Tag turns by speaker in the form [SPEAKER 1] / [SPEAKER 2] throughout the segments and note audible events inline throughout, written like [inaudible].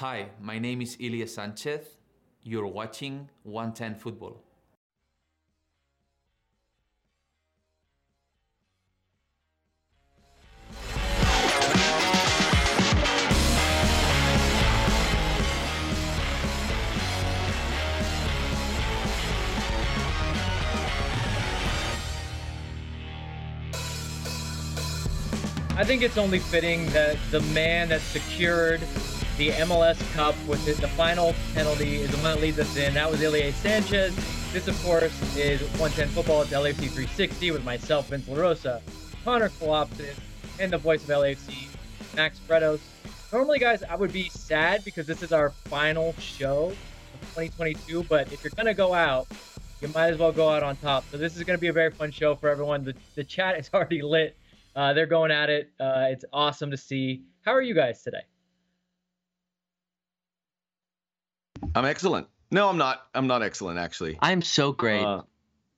[SPEAKER 1] Hi, my name is Ilie Sanchez. You're watching 110 Football.
[SPEAKER 2] I think it's only fitting that the man that secured the MLS Cup with the, the final penalty is the one that leads us in. That was Ilie Sanchez. This, of course, is 110 Football. It's LAFC 360 with myself, Vince La Rosa, Connor Kalopsis, and the voice of LAFC, Max Bretos. Normally, guys, I would be sad because this is our final show of 2022, but if you're going to go out, you might as well go out on top. So this is going to be a very fun show for everyone. The, the chat is [laughs] already lit. Uh, they're going at it. Uh, it's awesome to see. How are you guys today?
[SPEAKER 3] I'm excellent. No, I'm not. I'm not excellent actually.
[SPEAKER 4] I'm so great. Uh,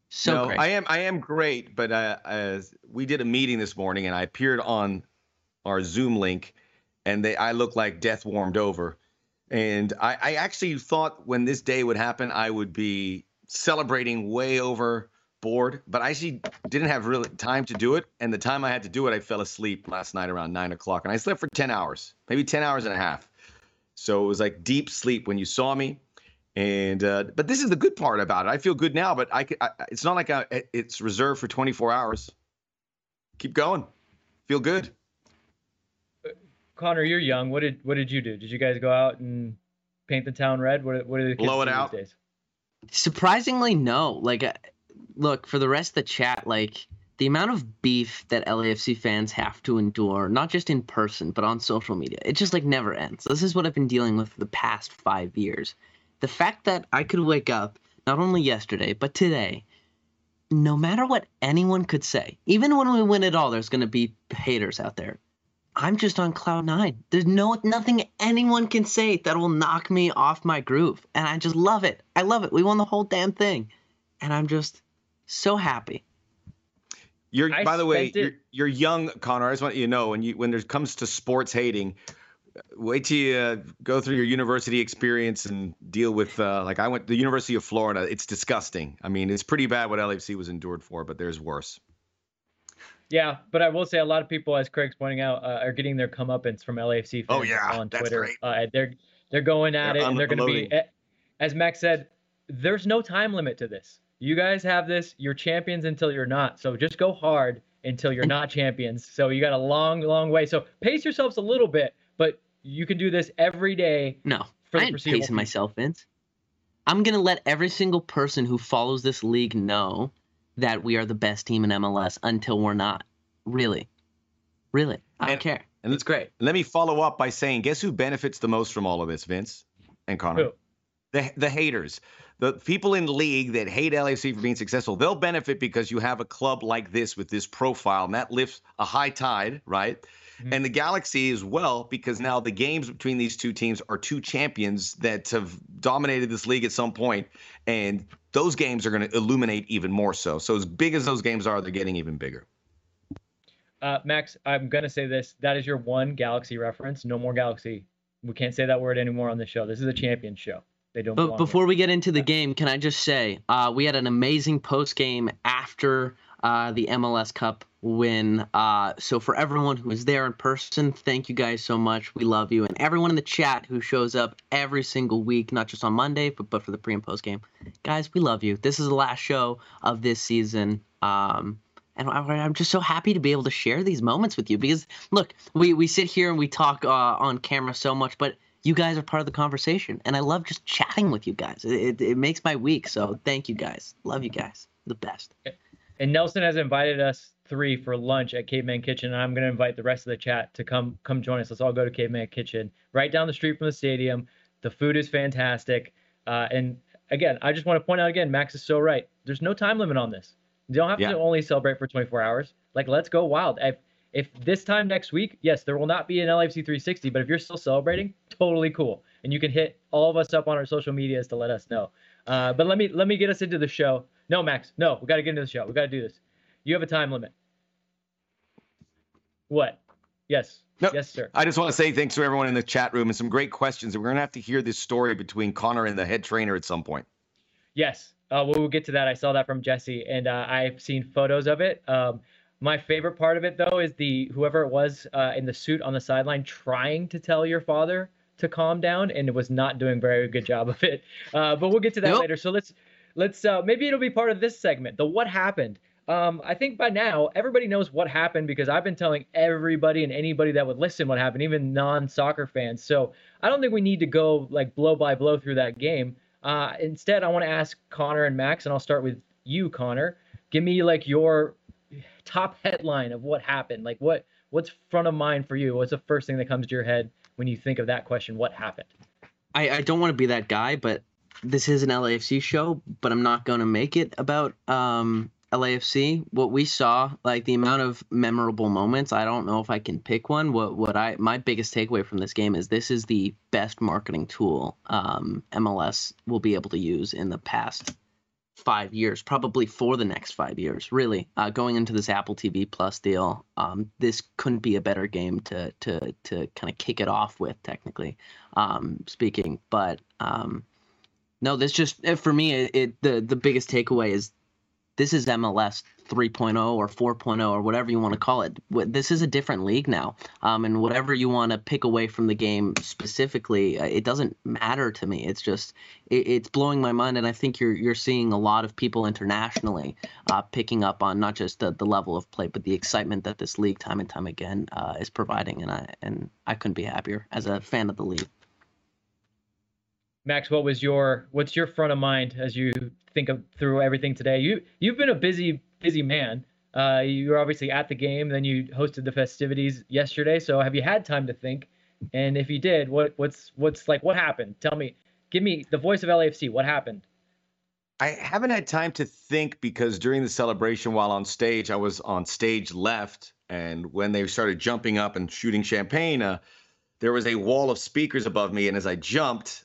[SPEAKER 4] so
[SPEAKER 3] no,
[SPEAKER 4] great.
[SPEAKER 3] I am. I am great. But uh, as we did a meeting this morning, and I appeared on our Zoom link, and they I look like death warmed over. And I, I actually thought when this day would happen, I would be celebrating way over bored, but I actually didn't have really time to do it. And the time I had to do it, I fell asleep last night around nine o'clock, and I slept for ten hours, maybe ten hours and a half. So it was like deep sleep when you saw me. And uh, but this is the good part about it. I feel good now, but I, I it's not like I, it's reserved for 24 hours. Keep going. Feel good.
[SPEAKER 2] Connor, you're young. What did what did you do? Did you guys go out and paint the town red? What what are the kids
[SPEAKER 3] blow it out?
[SPEAKER 2] These days?
[SPEAKER 4] Surprisingly, no. Like, uh, look for the rest of the chat. Like the amount of beef that LAFC fans have to endure, not just in person but on social media, it just like never ends. This is what I've been dealing with for the past five years. The fact that I could wake up not only yesterday but today, no matter what anyone could say, even when we win it all, there's going to be haters out there. I'm just on cloud nine. There's no nothing anyone can say that will knock me off my groove, and I just love it. I love it. We won the whole damn thing, and I'm just so happy.
[SPEAKER 3] You're
[SPEAKER 2] I
[SPEAKER 3] by the way, you're, you're young, Connor. I just want you to know when you when there comes to sports hating, wait till you uh, go through your university experience and deal with uh, like I went to the University of Florida. It's disgusting. I mean, it's pretty bad what LFC was endured for, but there's worse.
[SPEAKER 2] Yeah, but I will say a lot of people, as Craig's pointing out, uh, are getting their comeuppance from LAFC fans
[SPEAKER 3] Oh, yeah,
[SPEAKER 2] on
[SPEAKER 3] that's
[SPEAKER 2] Twitter.
[SPEAKER 3] great.
[SPEAKER 2] Uh, they're they're going at
[SPEAKER 3] They're
[SPEAKER 2] it, and they're going to be, eh, as Max said, there's no time limit to this. You guys have this. You're champions until you're not. So just go hard until you're not champions. So you got a long, long way. So pace yourselves a little bit, but you can do this every day.
[SPEAKER 4] No,
[SPEAKER 2] For the
[SPEAKER 4] I ain't pacing
[SPEAKER 2] future.
[SPEAKER 4] myself, Vince. I'm gonna let every single person who follows this league know that we are the best team in MLS until we're not. Really, really, I don't
[SPEAKER 3] And-
[SPEAKER 4] care.
[SPEAKER 3] and
[SPEAKER 4] it's great.
[SPEAKER 3] Let me follow up by saying, guess who benefits the most from all of this, Vince and Connor?
[SPEAKER 2] Who?
[SPEAKER 3] The the haters. The people in the league that hate LAFC for being successful, they'll benefit because you have a club like this with this profile, and that lifts a high tide, right?
[SPEAKER 2] Mhm.
[SPEAKER 3] And the Galaxy as well, because now the games between these two teams are two champions that have dominated this league at some point, and those games are going to illuminate even more so. So as big as those games are, they're getting even bigger.
[SPEAKER 2] Uh, Max, I'm going to say this. That is your one Galaxy reference. No more Galaxy. We can't say that word anymore on the show. This is a champion show. They don't
[SPEAKER 4] But before we get into the game, can I just say uh, we had an amazing post game after uh, the MLS Cup win. Uh, so for everyone who was there in person, thank you guys so much. We love you, and everyone in the chat who shows up every single week, not just on Monday, but but for the pre and post game, guys, we love you. This is the last show of this season. Um, and I- I'm just so happy to be able to share these moments with you because look, we, we sit here and we talk uh, on camera so much, but you guys are part of the conversation, and I love just chatting with you guys. It, it, makes my week. So thank you guys. Love you guys. The best.
[SPEAKER 2] And Nelson has invited us three for lunch at Caveman Kitchen, and I'm going to invite the rest of the chat to come come join us. Let's all go to Caveman Kitchen, right down the street from the stadium. The food is fantastic, uh, and again, I just want to point out again, Max is so right. There's no time limit on this. You don't have
[SPEAKER 3] Yeah.
[SPEAKER 2] to only celebrate for 24 hours. Like, let's go wild. If, if this time next week, yes, there will not be an LFC 360, but if you're still celebrating, totally cool. And you can hit all of us up on our social medias to let us know. Uh, but let me let me get us into the show. No, Max, no, we got to get into the show. We got to do this. You have a time limit. What? Yes.
[SPEAKER 3] Nope.
[SPEAKER 2] Yes, sir.
[SPEAKER 3] I just want to say thanks to everyone in the chat room and some great questions. We're going to have to hear this story between Connor and the head trainer at some point.
[SPEAKER 2] Yes. Uh, well, we'll get to that. I saw that from Jesse, and uh, I've seen photos of it. Um, my favorite part of it, though, is the whoever it was uh, in the suit on the sideline trying to tell your father to calm down, and it was not doing a very good job of it. Uh, but we'll get to that
[SPEAKER 4] Nope.
[SPEAKER 2] later. So let's let's uh, maybe it'll be part of this segment. The what happened. Um, I think by now everybody knows what happened because I've been telling everybody and anybody that would listen what happened, even non-soccer fans. So I don't think we need to go like blow by blow through that game. Uh, instead, I want to ask Connor and Max, and I'll start with you, Connor. Give me like your top headline of what happened. Like what what's front of mind for you? What's the first thing that comes to your head when you think of that question? What happened?
[SPEAKER 4] I, I don't want to be that guy, but this is an LAFC show, but I'm not going to make it about um, LAFC. What we saw, like the amount of memorable moments, I don't know if I can pick one. What what I my biggest takeaway from this game is this is the best marketing tool um, MLS will be able to use in the past five years, probably for the next five years. Really, uh, going into this Apple TV Plus deal, um, this couldn't be a better game to to to kind of kick it off with, technically um, speaking. But um, no, this just eh, for me, it, it the the biggest takeaway is this is MLS 3.0 or 4.0 or whatever you want to call it. This is a different league now, um, and whatever you want to pick away from the game specifically, uh, it doesn't matter to me. It's just it, it's blowing my mind, and I think you're you're seeing a lot of people internationally uh, picking up on not just the, the level of play, but the excitement that this league time and time again uh, is providing, and I and I couldn't be happier as a fan of the league.
[SPEAKER 2] Max, what was your what's your front of mind as you think of through everything today? You you've been a busy busy man. Uh, you were obviously at the game, then you hosted the festivities yesterday. So have you had time to think? And if you did, what what's what's like what happened? Tell me, give me the voice of LAFC. What happened?
[SPEAKER 3] I haven't had time to think because during the celebration while on stage, I was on stage left. And when they started jumping up and shooting champagne, uh, there was a wall of speakers above me. And as I jumped,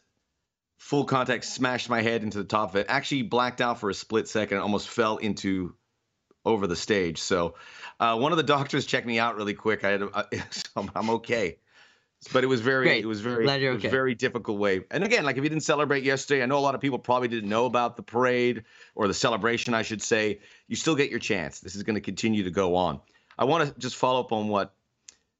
[SPEAKER 3] full contact smashed my head into the top of it. Actually, blacked out for a split second, almost fell into over the stage. So, uh, one of the doctors checked me out really quick. I had, uh, [laughs] so I'm okay, but it was very,
[SPEAKER 4] Great.
[SPEAKER 3] it was very,
[SPEAKER 4] you're
[SPEAKER 3] it was very difficult way. And again, like if you didn't celebrate yesterday, I know a lot of people probably didn't know about the parade or the celebration, I should say. You still get your chance. This is going to continue to go on. I want to just follow up on what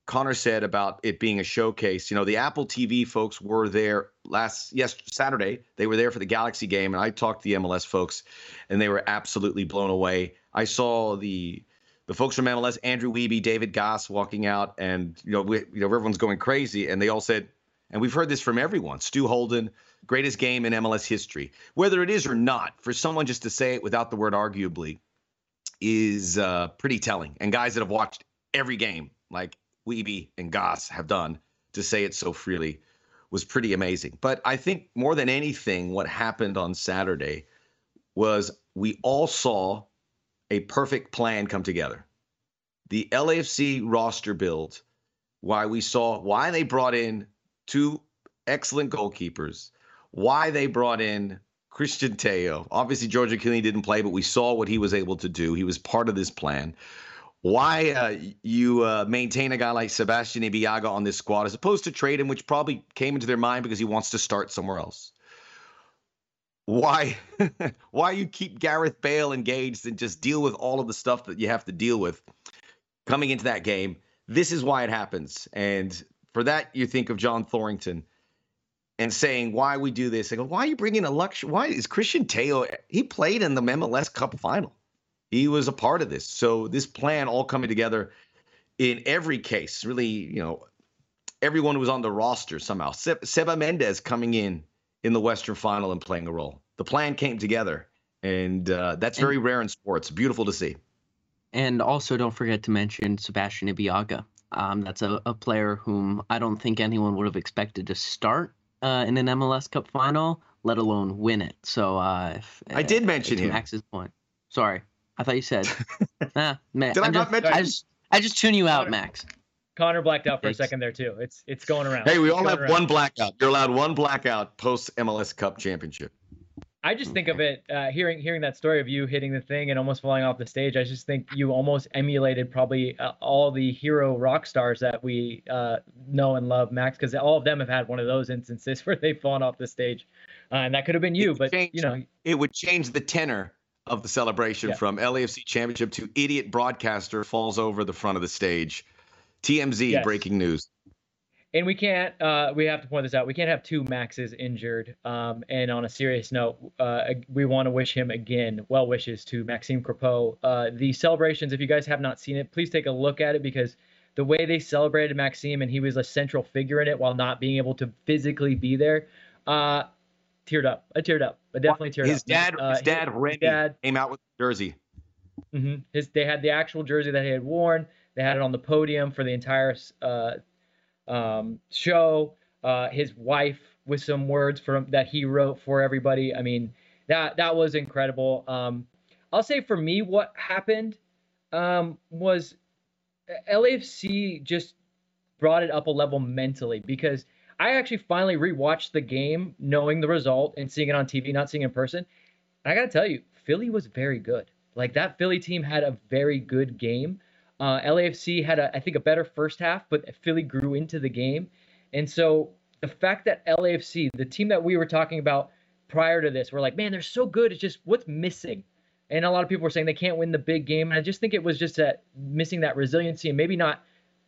[SPEAKER 3] Connor said about it being a showcase. You know, the Apple TV folks were there last yes Saturday. They were there for the Galaxy game, and I talked to the MLS folks, and they were absolutely blown away. I saw the the folks from MLS, Andrew Wiebe, David Gass, walking out, and you know, we, you know, everyone's going crazy, and they all said, and we've heard this from everyone. Stu Holden, greatest game in MLS history, whether it is or not. For someone just to say it without the word arguably, is uh, pretty telling. And guys that have watched every game, like Wiebe and Gass have done, to say it so freely was pretty amazing. But I think more than anything, what happened on Saturday was we all saw a perfect plan come together. The LAFC roster build, why we saw why they brought in two excellent goalkeepers, why they brought in Cristian Tello. Obviously, Giorgio Chiellini didn't play, but we saw what he was able to do. He was part of this plan. Why uh, you uh, maintain a guy like Sebastian Ibeagha on this squad as opposed to trade him, which probably came into their mind because he wants to start somewhere else. Why, [laughs] why you keep Gareth Bale engaged and just deal with all of the stuff that you have to deal with coming into that game? This is why it happens, and for that you think of John Thorrington and saying why we do this. I go, why are you bringing a luxury? Why is Cristian Tello? He played in the MLS Cup final. He was a part of this. So this plan all coming together in every case, really, you know, everyone was on the roster somehow. Se- Seba Mendez coming in in the Western final and playing a role. The plan came together, and uh, that's very rare in sports. Beautiful to see.
[SPEAKER 4] And also, don't forget to mention Sebastian Ibeagha. Um, that's a, a player whom I don't think anyone would have expected to start uh, in an MLS Cup final, let alone win it. So uh, if,
[SPEAKER 3] I did
[SPEAKER 4] uh,
[SPEAKER 3] mention him.
[SPEAKER 4] Max's point. Sorry, I thought you said. [laughs] nah, man,
[SPEAKER 3] Did I
[SPEAKER 4] I'm
[SPEAKER 3] not
[SPEAKER 4] just,
[SPEAKER 3] mention
[SPEAKER 4] I just, I just tune you out,
[SPEAKER 2] Connor-
[SPEAKER 4] Max.
[SPEAKER 2] Connor blacked out for a second there too. It's it's going around.
[SPEAKER 3] Hey, we
[SPEAKER 2] It's
[SPEAKER 3] all have
[SPEAKER 2] around.
[SPEAKER 3] one blackout. You're allowed one blackout post MLS Cup championship.
[SPEAKER 2] I just think of it uh, hearing hearing that story of you hitting the thing and almost falling off the stage. I just think you almost emulated probably uh, all the hero rock stars that we uh, know and love, Max, because all of them have had one of those instances [laughs] where they've fallen off the stage, uh, and that could have been you. But
[SPEAKER 3] change,
[SPEAKER 2] you know,
[SPEAKER 3] it would change the tenor of the celebration
[SPEAKER 2] Yeah.
[SPEAKER 3] from LAFC Championship to idiot broadcaster falls over the front of the stage. TMZ
[SPEAKER 2] Yes.
[SPEAKER 3] breaking news.
[SPEAKER 2] and we can't uh, we have to point this out we can't have two maxes injured um, and on a serious note uh, we want to wish him again well wishes to maxime crepeau uh, the celebrations if you guys have not seen it please take a look at it because the way they celebrated maxime and he was a central figure in it while not being able to physically be there uh, teared up i teared up i definitely teared up
[SPEAKER 3] His
[SPEAKER 2] up
[SPEAKER 3] dad,
[SPEAKER 2] Uh,
[SPEAKER 3] his dad, Randy,
[SPEAKER 2] dad
[SPEAKER 3] came out with the jersey.
[SPEAKER 2] hmm His they had the actual jersey that he had worn. They had it on the podium for the entire uh, um, show. Uh, his wife with some words from that he wrote for everybody. I mean, that that was incredible. Um, I'll say for me, what happened um, was LAFC just brought it up a level mentally because I actually finally rewatched the game, knowing the result and seeing it on TV, not seeing it in person. And I got to tell you, Philly was very good. Like that Philly team had a very good game. Uh, LAFC had, a, I think, a better first half, but Philly grew into the game. And so the fact that LAFC, the team that we were talking about prior to this, we're like, man, they're so good. It's just what's missing. And a lot of people were saying they can't win the big game. And I just think it was just that missing that resiliency and maybe not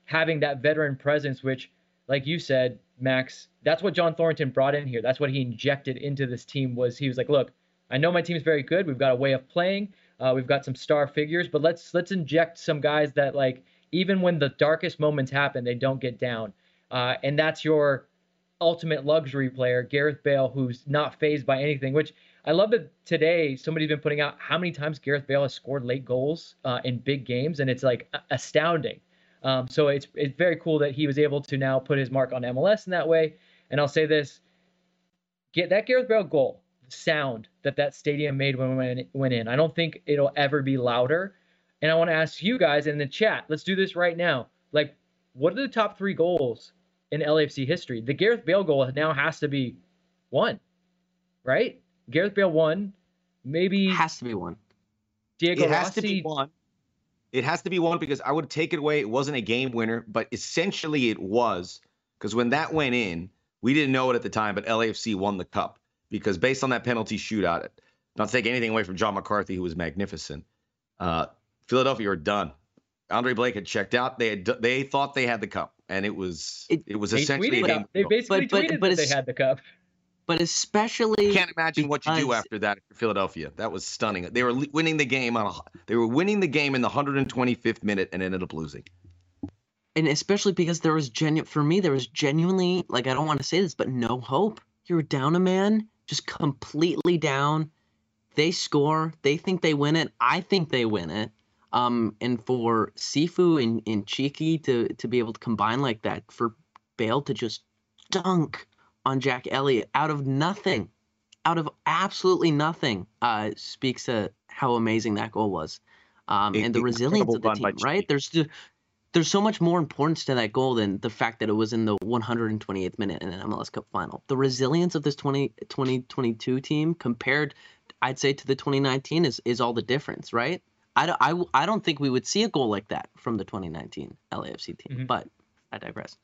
[SPEAKER 2] having that veteran presence, which, like you said, Max, that's what John Thorrington brought in here. That's what he injected into this team was he was like, look, I know my team's very good. We've got a way of playing. Uh, we've got some star figures, but let's let's inject some guys that like even when the darkest moments happen, they don't get down. Uh, and that's your ultimate luxury player, Gareth Bale, who's not phased by anything. Which I love that today somebody's been putting out how many times Gareth Bale has scored late goals uh, in big games, and it's like astounding. Um, so it's it's very cool that he was able to now put his mark on MLS in that way. And I'll say this: get that Gareth Bale goal sound that that stadium made when we went, went in. I don't think it'll ever be louder. And I want to ask you guys in the chat. Let's do this right now. Like, what are the top three goals in LAFC history? The Gareth Bale goal now has to be one, right? Gareth Bale one, maybe
[SPEAKER 4] Has to be one.
[SPEAKER 2] Diego
[SPEAKER 3] it has
[SPEAKER 2] Rossi.
[SPEAKER 3] to be one. It has to be one because I would take it away. It wasn't a game winner, but essentially it was because when that went in, we didn't know it at the time, but LAFC won the cup because based on that penalty shootout, not to take anything away from John McCarthy, who was magnificent. Uh, Philadelphia are done. Andre Blake had checked out. They had they thought they had the cup, and it was it,
[SPEAKER 4] It-
[SPEAKER 3] was essentially a
[SPEAKER 2] tweeted
[SPEAKER 3] game.
[SPEAKER 2] out- They basically
[SPEAKER 4] But- but-
[SPEAKER 2] tweeted
[SPEAKER 4] but
[SPEAKER 2] that they had the cup.
[SPEAKER 4] But especially
[SPEAKER 3] I can't imagine what you do after that for Philadelphia. That was stunning. They were winning the game on a, they were winning the game in the 125th minute and ended up losing.
[SPEAKER 4] and especially because there was genuine for me there was genuinely like i don't want to say this but no hope you're down a man just completely down they score they think they win it i think they win it um and for sifu and, and cheeky to to be able to combine like that for bale to just dunk on jack elliott out of nothing out of absolutely nothing uh speaks to how amazing that goal was um
[SPEAKER 3] In-
[SPEAKER 4] and the resilience of the team right there's there's so much more importance to that goal than the fact that it was in the 128th minute in an MLS Cup final. The resilience of this 20, 2022 team compared, I'd say, to the 2019 is, is all the difference, right? I don't, I, I don't think we would see a goal like that from the 2019 LAFC team,
[SPEAKER 2] Mhm.
[SPEAKER 4] but I digress.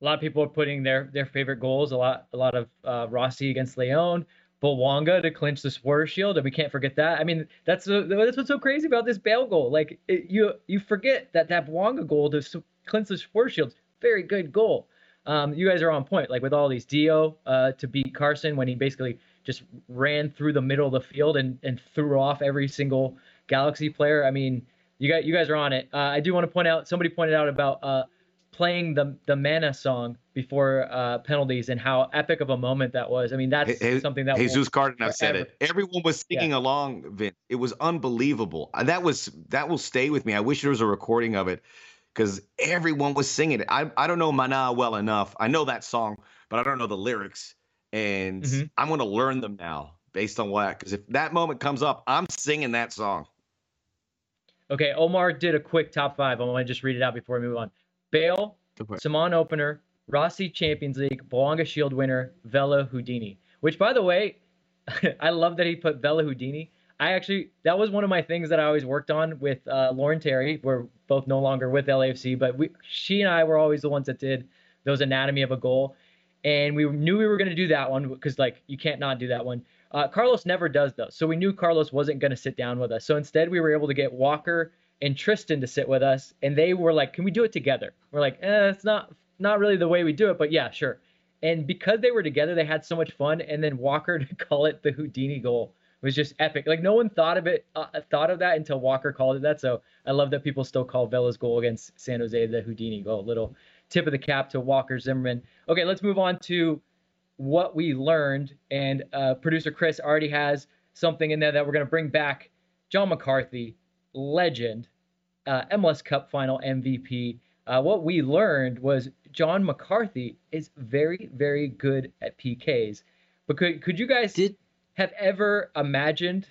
[SPEAKER 2] A lot of people are putting their their favorite goals. A lot a lot of uh, Rossi against Leon, Bouanga to clinch the Supporter Shield, and we can't forget that. I mean, that's uh, that's what's so crazy about this Bale goal. Like it, you you forget that that Bouanga goal to su- clinch the Supporter Shield, very good goal. Um, you guys are on point. Like with all these Dio uh, to beat Carson when he basically just ran through the middle of the field and and threw off every single Galaxy player. I mean, you guys you guys are on it. Uh, I do want to point out. Somebody pointed out about. Uh, playing the the mana song before uh, penalties and how epic of a moment that was. I mean, that's
[SPEAKER 3] Hey,
[SPEAKER 2] something that
[SPEAKER 3] Jesus Cardenas said it. Everyone was singing along, Vince. It was unbelievable. That was that will stay with me. I wish there was a recording of it because everyone was singing it. I I don't know Mana well enough. I know that song, but I don't know the lyrics, and
[SPEAKER 2] Mhm.
[SPEAKER 3] I'm going to learn them now based on what. Because if that moment comes up, I'm singing that song.
[SPEAKER 2] Okay, Omar did a quick top five. I want to just read it out before we move on. Bale,
[SPEAKER 4] Go for it.
[SPEAKER 2] Simon opener, Rossi Champions League, Bouanga Shield winner, Vela Houdini. Which, by the way, [laughs] I love that he put Vela Houdini. I actually that was one of my things that I always worked on with uh, Lauren Terry. We're both no longer with LAFC, but we she and I were always the ones that did those anatomy of a goal, and we knew we were going to do that one because like you can't not do that one. Uh, Carlos never does those, so we knew Carlos wasn't going to sit down with us. So instead, we were able to get Walker and Tristan to sit with us, and they were like, "Can we do it together?" We're like, "Eh, it's not not really the way we do it, but yeah, sure." And because they were together, they had so much fun. And then Walker [laughs] to call it the Houdini goal was just epic. Like no one thought of it, uh, thought of that until Walker called it that. So I love that people still call Vela's goal against San Jose the Houdini goal. Little tip of the cap to Walker Zimmerman. Okay, let's move on to what we learned. And uh, producer Chris already has something in there that we're going to bring back. John McCarthy, legend, uh, MLS Cup final MVP. Uh, what we learned was John McCarthy is very, very good at PKs. But could, could you guys
[SPEAKER 4] Did
[SPEAKER 2] have ever imagined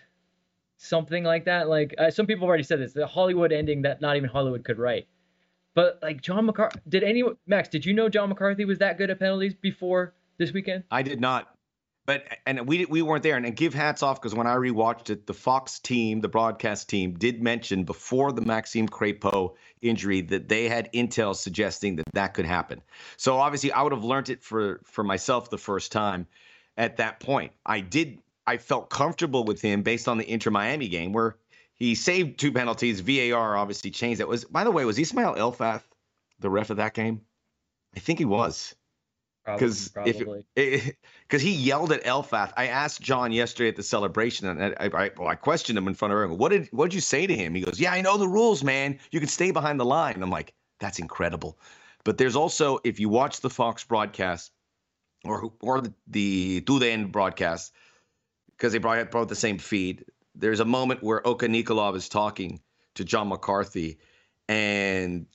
[SPEAKER 2] something like that? Like uh, some people have already said this, the Hollywood ending that not even Hollywood could write. But like John McCarthy, did anyone Max? Did you know John McCarthy was that good at penalties before this weekend?
[SPEAKER 3] I did not. But and we we weren't there. And, and give hats off because when I rewatched it, the Fox team, the broadcast team, did mention before the Maxime Crepeau injury that they had intel suggesting that that could happen. So obviously, I would have learned it for for myself the first time at that point. I did. I felt comfortable with him based on the Inter Miami game where he saved two penalties. VAR obviously changed that. Was by the way, was Ismail Elfath the ref of that game? I think he was because if because eh, eh, he yelled at Elfath. I asked John yesterday at the celebration, and I, I, well, I questioned him in front of everyone. What did what did you say to him? He goes, "Yeah, I know the rules, man. You can stay behind the line." I'm like, "That's incredible." But there's also, if you watch the Fox broadcast or or the, the End broadcast, because they brought brought the same feed. There's a moment where Oka Nikolov is talking to John McCarthy, and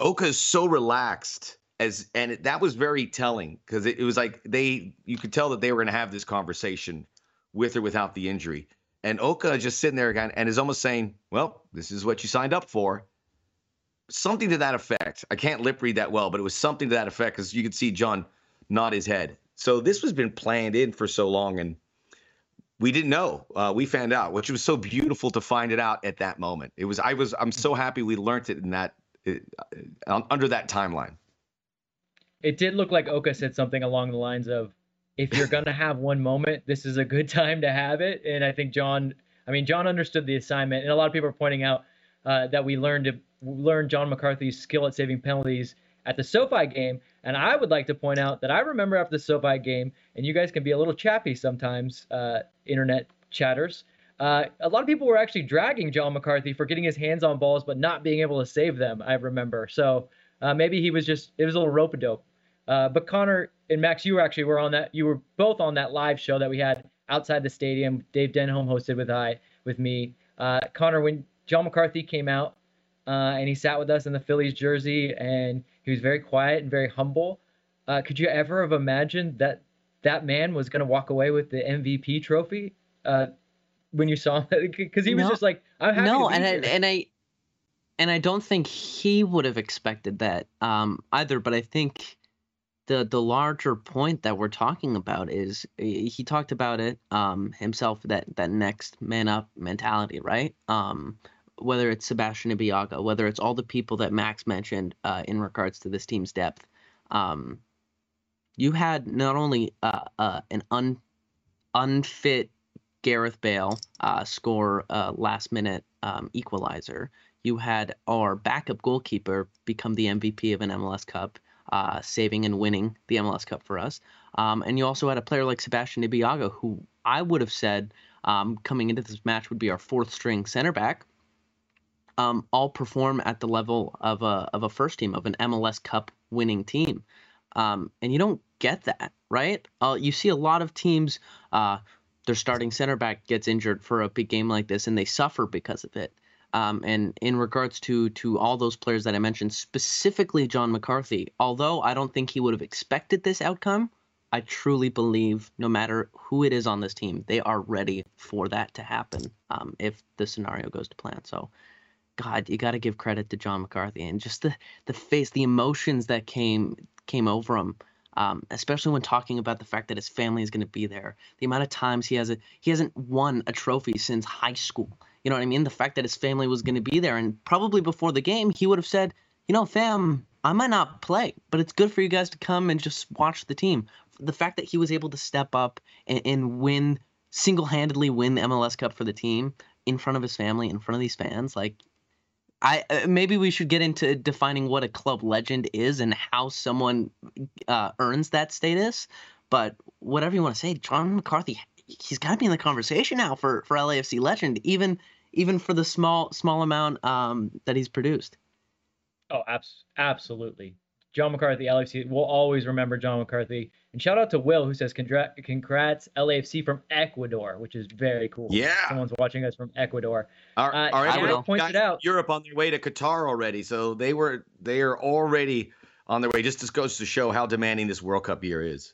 [SPEAKER 3] Oka is so relaxed as and it, that was very telling because it, it was like they you could tell that they were going to have this conversation with or without the injury. And Oka just sitting there again and is almost saying, "Well, this is what you signed up for." Something to that effect. I can't lip read that well, but it was something to that effect because you could see John nod his head. So this was been planned in for so long, and we didn't know. Uh, we found out, which was so beautiful to find it out at that moment. It was. I was. I'm so happy we learned it in that uh, under that timeline
[SPEAKER 2] it did look like Oka said something along the lines of, "If you're gonna have one moment, this is a good [laughs] time to have it." And I think John, I mean, John understood the assignment, and a lot of people are pointing out uh, that we learned to learn John McCarthy's skill at saving penalties at the SoFi game. And I would like to point out that I remember after the SoFi game, and you guys can be a little chappy sometimes, uh, internet chatters. Uh, a lot of people were actually dragging John McCarthy for getting his hands on balls but not being able to save them. I remember. So uh, maybe he was just it was a little rope a dope. Uh, but Connor and Max, you were actually were on that. You were both on that live show that we had outside the stadium. Dave Denholm hosted with I with me. Uh, Connor, when John McCarthy came out uh, and he sat with us in the Phillies jersey, and he was very quiet and very humble. Uh, could you ever have imagined that that man was going to walk away with the MVP trophy uh, when you saw him? [laughs] Because he was
[SPEAKER 4] No.
[SPEAKER 2] just like, "I'm happy."
[SPEAKER 4] no, and I, and I and I don't think he would have expected that um, either. But I think the the larger point that we're talking about is he he talked about it um, himself that that next man up mentality, right? Um, whether it's Sebastian Ibeagha, whether it's all the people that Max mentioned uh, in regards to this team's depth, um, you had not only uh, uh, an un unfit Gareth Bale uh, score uh, last minute um, equalizer. You had our backup goalkeeper become the MVP of an MLS Cup, uh, saving and winning the MLS Cup for us. Um, and you also had a player like Sebastian Ibeagha, who I would have said um, coming into this match would be our fourth string center back. Um, all perform at the level of a of a first team of an MLS Cup winning team, um, and you don't get that right. Uh, you see a lot of teams. Uh, their starting center back gets injured for a big game like this, and they suffer because of it. Um, and in regards to to all those players that I mentioned, specifically John McCarthy, although I don't think he would have expected this outcome, I truly believe no matter who it is on this team, they are ready for that to happen um, if the scenario goes to plan. So, God, you got to give credit to John McCarthy and just the the face, the emotions that came came over him um, especially when talking about the fact that his family is going to be there. The amount of times he has a he hasn't won a trophy since high school. You know what I mean? The fact that his family was going to be there, and probably before the game, he would have said, "You know, fam, I might not play, but it's good for you guys to come and just watch the team." The fact that he was able to step up and, and win single-handedly win the MLS Cup for the team in front of his family, in front of these fans, like I uh, maybe we should get into defining what a club legend is and how someone uh, earns that status. But whatever you want to say, John McCarthy, he's got to be in the conversation now for for LAFC legend, even even for the small small amount um, that he's produced.
[SPEAKER 2] Oh, abs- absolutely. John McCarthy, LAFC. We'll always remember John McCarthy. And shout out to Will who says congrats LAFC from Ecuador, which is very cool.
[SPEAKER 3] Yeah,
[SPEAKER 2] someone's watching us from Ecuador.
[SPEAKER 3] Our, uh, our
[SPEAKER 2] Ecuador pointed out
[SPEAKER 3] Europe on their way to Qatar already, so they were they are already on their way. Just this goes to show how demanding this World Cup year is.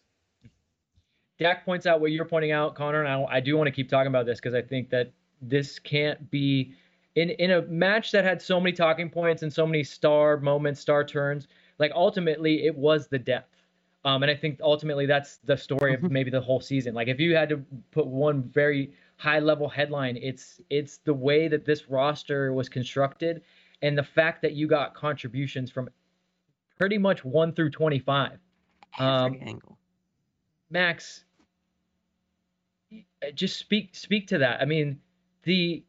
[SPEAKER 2] Dak points out what you're pointing out, Connor, and I, I do want to keep talking about this because I think that this can't be in in a match that had so many talking points and so many star moments, star turns. Like ultimately, it was the depth um, and I think ultimately that's the story of mm-hmm. maybe the whole season. Like if you had to put one very high level headline, it's it's the way that this roster was constructed and the fact that you got contributions from pretty much one through twenty five.
[SPEAKER 4] Um, angle.
[SPEAKER 2] Max, just speak speak to that. I mean, the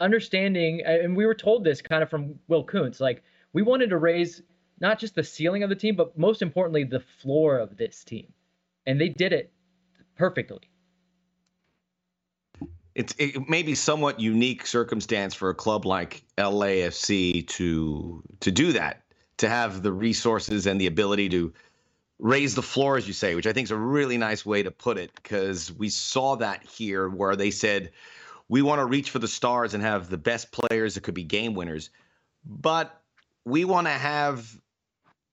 [SPEAKER 2] understanding, and we were told this kind of from Will Kuntz, like we wanted to raise not just the ceiling of the team, but most importantly, the floor of this team. And they did it perfectly.
[SPEAKER 3] It's it may be somewhat unique circumstance for a club like LAFC to to do that, to have the resources and the ability to raise the floor, as you say, which I think is a really nice way to put it, because we saw that here where they said we want to reach for the stars and have the best players that could be game winners, but we want to have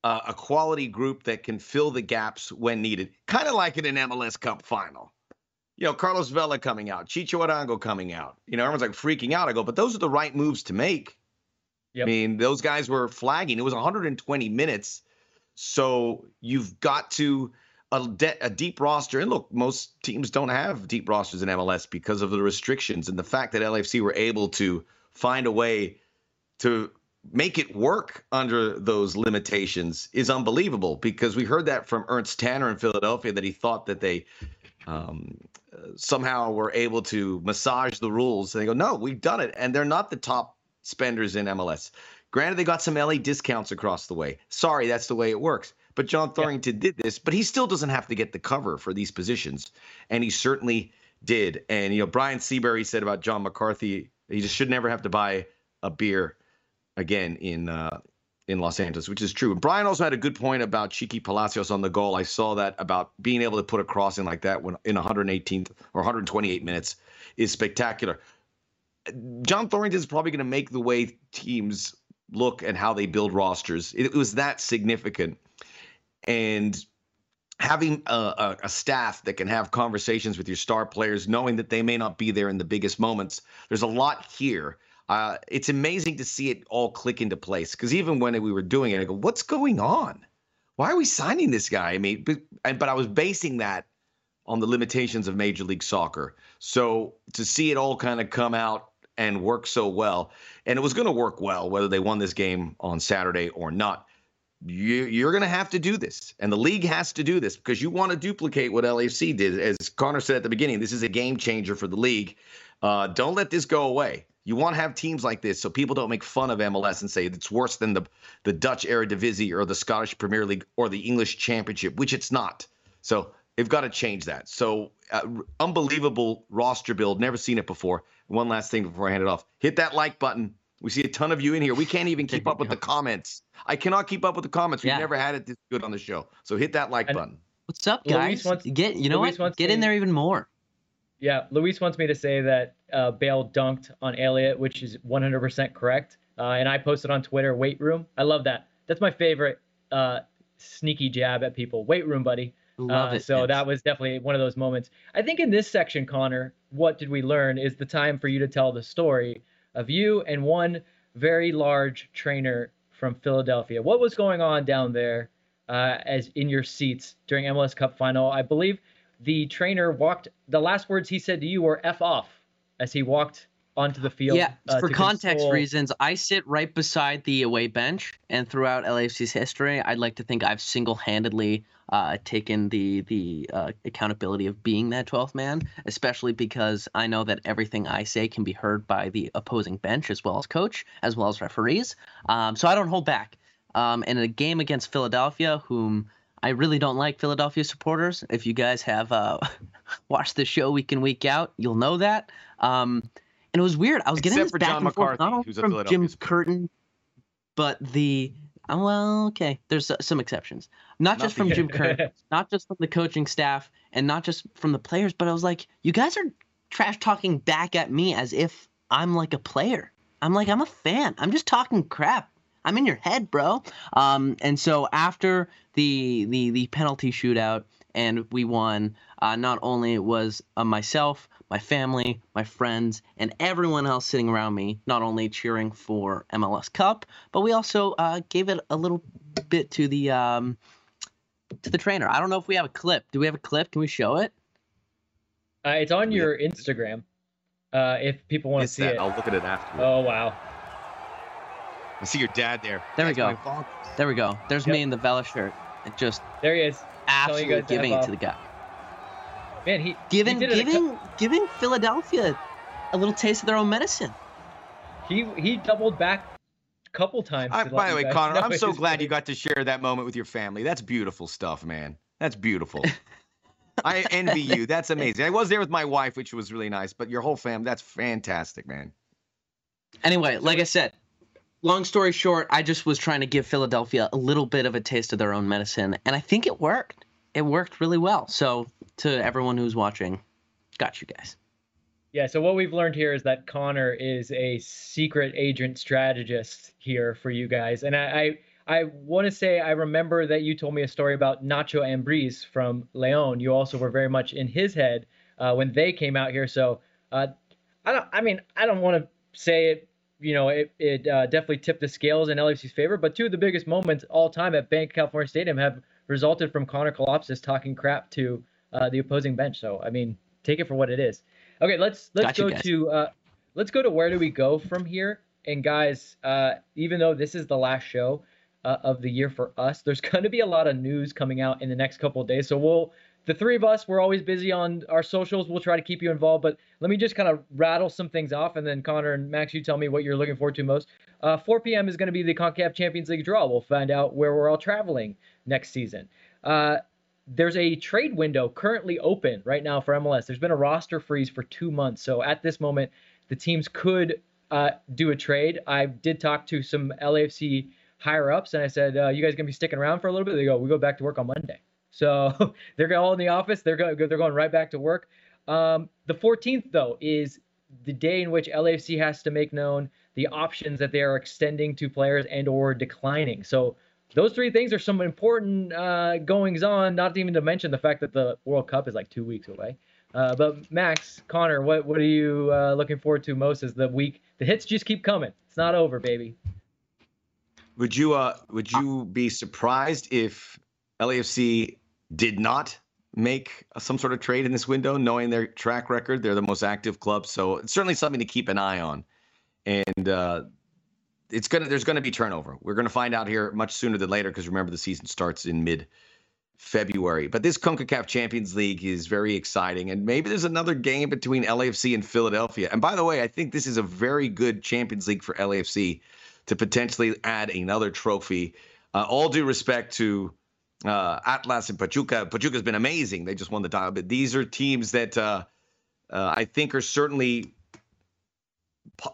[SPEAKER 3] uh, a quality group that can fill the gaps when needed, kind of like in an MLS Cup final. You know, Carlos Vela coming out, Chicho Arango coming out. You know, everyone's like freaking out. I go, but those are the right moves to make. Yep. I mean, those guys were flagging. It was 120 minutes. So you've got to a, de- a, deep roster. And look, most teams don't have deep rosters in MLS because of the restrictions and the fact that LFC were able to find a way to make it work under those limitations is unbelievable because we heard that from Ernst Tanner in Philadelphia that he thought that they um, somehow were able to massage the rules. And they go, no, we've done it. And they're not the top spenders in MLS. Granted, they got some LA discounts across the way. Sorry, that's the way it works. But John Thorrington yeah. did this, but he still doesn't have to get the cover for these positions. And he certainly did. And, you know, Brian Seabury said about John McCarthy, he just should never have to buy a beer again in uh, in Los Angeles, which is true. And Brian also had a good point about Chiqui Palacios on the goal. I saw that about being able to put a crossing like that when in 118 or 128 minutes is spectacular. John Thorrington is probably going to make the way teams look and how they build rosters. It, was that significant, and having a, a, staff that can have conversations with your star players, knowing that they may not be there in the biggest moments. There's a lot here uh, it's amazing to see it all click into place. Because even when we were doing it, I go, "What's going on? Why are we signing this guy?" I mean, but, but I was basing that on the limitations of Major League Soccer. So to see it all kind of come out and work so well, and it was going to work well whether they won this game on Saturday or not. You, you're going to have to do this, and the league has to do this because you want to duplicate what LAFC did. As Connor said at the beginning, this is a game changer for the league. Uh, don't let this go away. You want to have teams like this so people don't make fun of MLS and say it's worse than the the Dutch Eredivisie or the Scottish Premier League or the English Championship, which it's not. So they've got to change that. So uh, unbelievable roster build, never seen it before. One last thing before I hand it off: hit that like button. We see a ton of you in here. We can't even keep up with the [laughs] comments. I cannot keep up with the comments. We've yeah. never had it this good on the show. So hit that like and button.
[SPEAKER 4] What's up, guys? Wants, Get you know Luis what? Get in there even more.
[SPEAKER 2] Yeah, Luis wants me to say that uh, Bale dunked on Elliott, which is 100% correct. Uh, and I posted on Twitter, weight room. I love that. That's my favorite uh, sneaky jab at people. Weight room, buddy.
[SPEAKER 4] Love uh, it.
[SPEAKER 2] So that was definitely one of those moments. I think in this section, Connor, what did we learn is the time for you to tell the story of you and one very large trainer from Philadelphia. What was going on down there uh, as in your seats during MLS Cup final. I believe the trainer walked. The last words he said to you were "f off" as he walked onto the field.
[SPEAKER 4] Yeah,
[SPEAKER 2] uh,
[SPEAKER 4] for context
[SPEAKER 2] console-
[SPEAKER 4] reasons, I sit right beside the away bench, and throughout LAFC's history, I'd like to think I've single-handedly uh, taken the the uh, accountability of being that 12th man, especially because I know that everything I say can be heard by the opposing bench as well as coach, as well as referees. Um, so I don't hold back. Um, in a game against Philadelphia, whom I really don't like Philadelphia supporters. If you guys have uh, [laughs] watched the show week in week out, you'll know that. Um, and it was weird. I was getting
[SPEAKER 3] Except
[SPEAKER 4] this
[SPEAKER 3] for
[SPEAKER 4] back
[SPEAKER 3] John
[SPEAKER 4] and forth, not only from Jim. Curtin, but the oh, well, okay. There's uh, some exceptions. Not just from. Jim [laughs] Curtin, not just from the coaching staff, and not just from the players. But I was like, you guys are trash talking back at me as if I'm like a player. I'm like, I'm a fan. I'm just talking crap. I'm in your head, bro. Um, and so after the the the penalty shootout and we won, uh, not only was uh, myself, my family, my friends, and everyone else sitting around me not only cheering for MLS Cup, but we also uh, gave it a little bit to the um, to the trainer. I don't know if we have a clip. Do we have a clip? Can we show it?
[SPEAKER 2] Uh, it's on
[SPEAKER 3] Yeah.
[SPEAKER 2] your Instagram. Uh, if people want to see
[SPEAKER 3] that.
[SPEAKER 2] it.
[SPEAKER 3] I'll look at it after.
[SPEAKER 2] Oh wow.
[SPEAKER 3] I see your dad there.
[SPEAKER 4] There we go. There we go. There's
[SPEAKER 2] Yep.
[SPEAKER 4] me in the Vela shirt, and just
[SPEAKER 2] There he is.
[SPEAKER 4] Absolutely giving it to the guy.
[SPEAKER 2] Man, he
[SPEAKER 4] giving
[SPEAKER 2] he did it a cou-
[SPEAKER 4] giving giving Philadelphia a little taste of their own medicine.
[SPEAKER 2] he he doubled back a couple times.
[SPEAKER 3] I, by the way, Connor, I'm so
[SPEAKER 2] his
[SPEAKER 3] glad you got to share that moment with your family. That's beautiful stuff, man. That's beautiful. [laughs] I envy you. That's amazing. I was there with my wife, which was really nice, but your whole family, that's fantastic, man.
[SPEAKER 4] Anyway, like I said, long story short, I just was trying to give Philadelphia a little bit of a taste of their own medicine, and I think it worked. It worked really well. So to everyone who's watching, got you guys.
[SPEAKER 2] Yeah, so what we've learned here is that Connor is a secret agent strategist here for you guys. And I I, I want to say I remember that you told me a story about Nacho Ambriz from Leon. You also were very much in his head uh, when they came out here. So uh, I don't I mean I don't want to say it you know it, it uh, definitely tipped the scales in LAFC's favor, but two of the biggest moments all time at Banc California Stadium have resulted from Connor Kalopsis talking crap to uh, the opposing bench. So I mean take it for what it is. Okay, let's let's
[SPEAKER 4] Got you
[SPEAKER 2] go
[SPEAKER 4] guys.
[SPEAKER 2] to uh, let's go to where do we go from here? And guys, uh, even though this is the last show uh, of the year for us, there's [laughs] going to be a lot of news coming out in the next couple of days. So we'll the three of us we're always busy on our socials. We'll try to keep you involved, but let me just kind of rattle some things off, and then Connor and Max, you tell me what you're looking forward to most. Uh, 4 p.m. is going to be the Concacaf Champions League draw. We'll find out where we're all traveling next season. Uh, there's a trade window currently open right now for MLS. There's been a roster freeze for two months. So at this moment, the teams could uh, do a trade. I did talk to some LAFC higher ups and I said, uh, you guys going to be sticking around for a little bit? They go, we go back to work on Monday. So [laughs] they're all in the office. They're going, they're going right back to work. Um, the 14th, though, is the day in which LAFC has to make known the options that they are extending to players and or declining. So those three things are some important uh, goings on. Not even to mention the fact that the World Cup is like two weeks away. Uh, but Max, Connor, what what are you uh, looking forward to most Is the week? The hits just keep coming. It's not over, baby.
[SPEAKER 3] Would you uh would you be surprised if LAFC did not make some sort of trade in this window, knowing their track record? They're the most active club, so it's certainly something to keep an eye on. And uh, it's gonna there's gonna be turnover. We're gonna find out here much sooner than later because remember the season starts in mid February. But this CONCACAF Champions League is very exciting, and maybe there's another game between LAFC and Philadelphia. And by the way, I think this is a very good Champions League for LAFC to potentially add another trophy. Uh, all due respect to uh, Atlas and Pachuca. Pachuca's been amazing. They just won the title, but these are teams that uh, uh, I think are certainly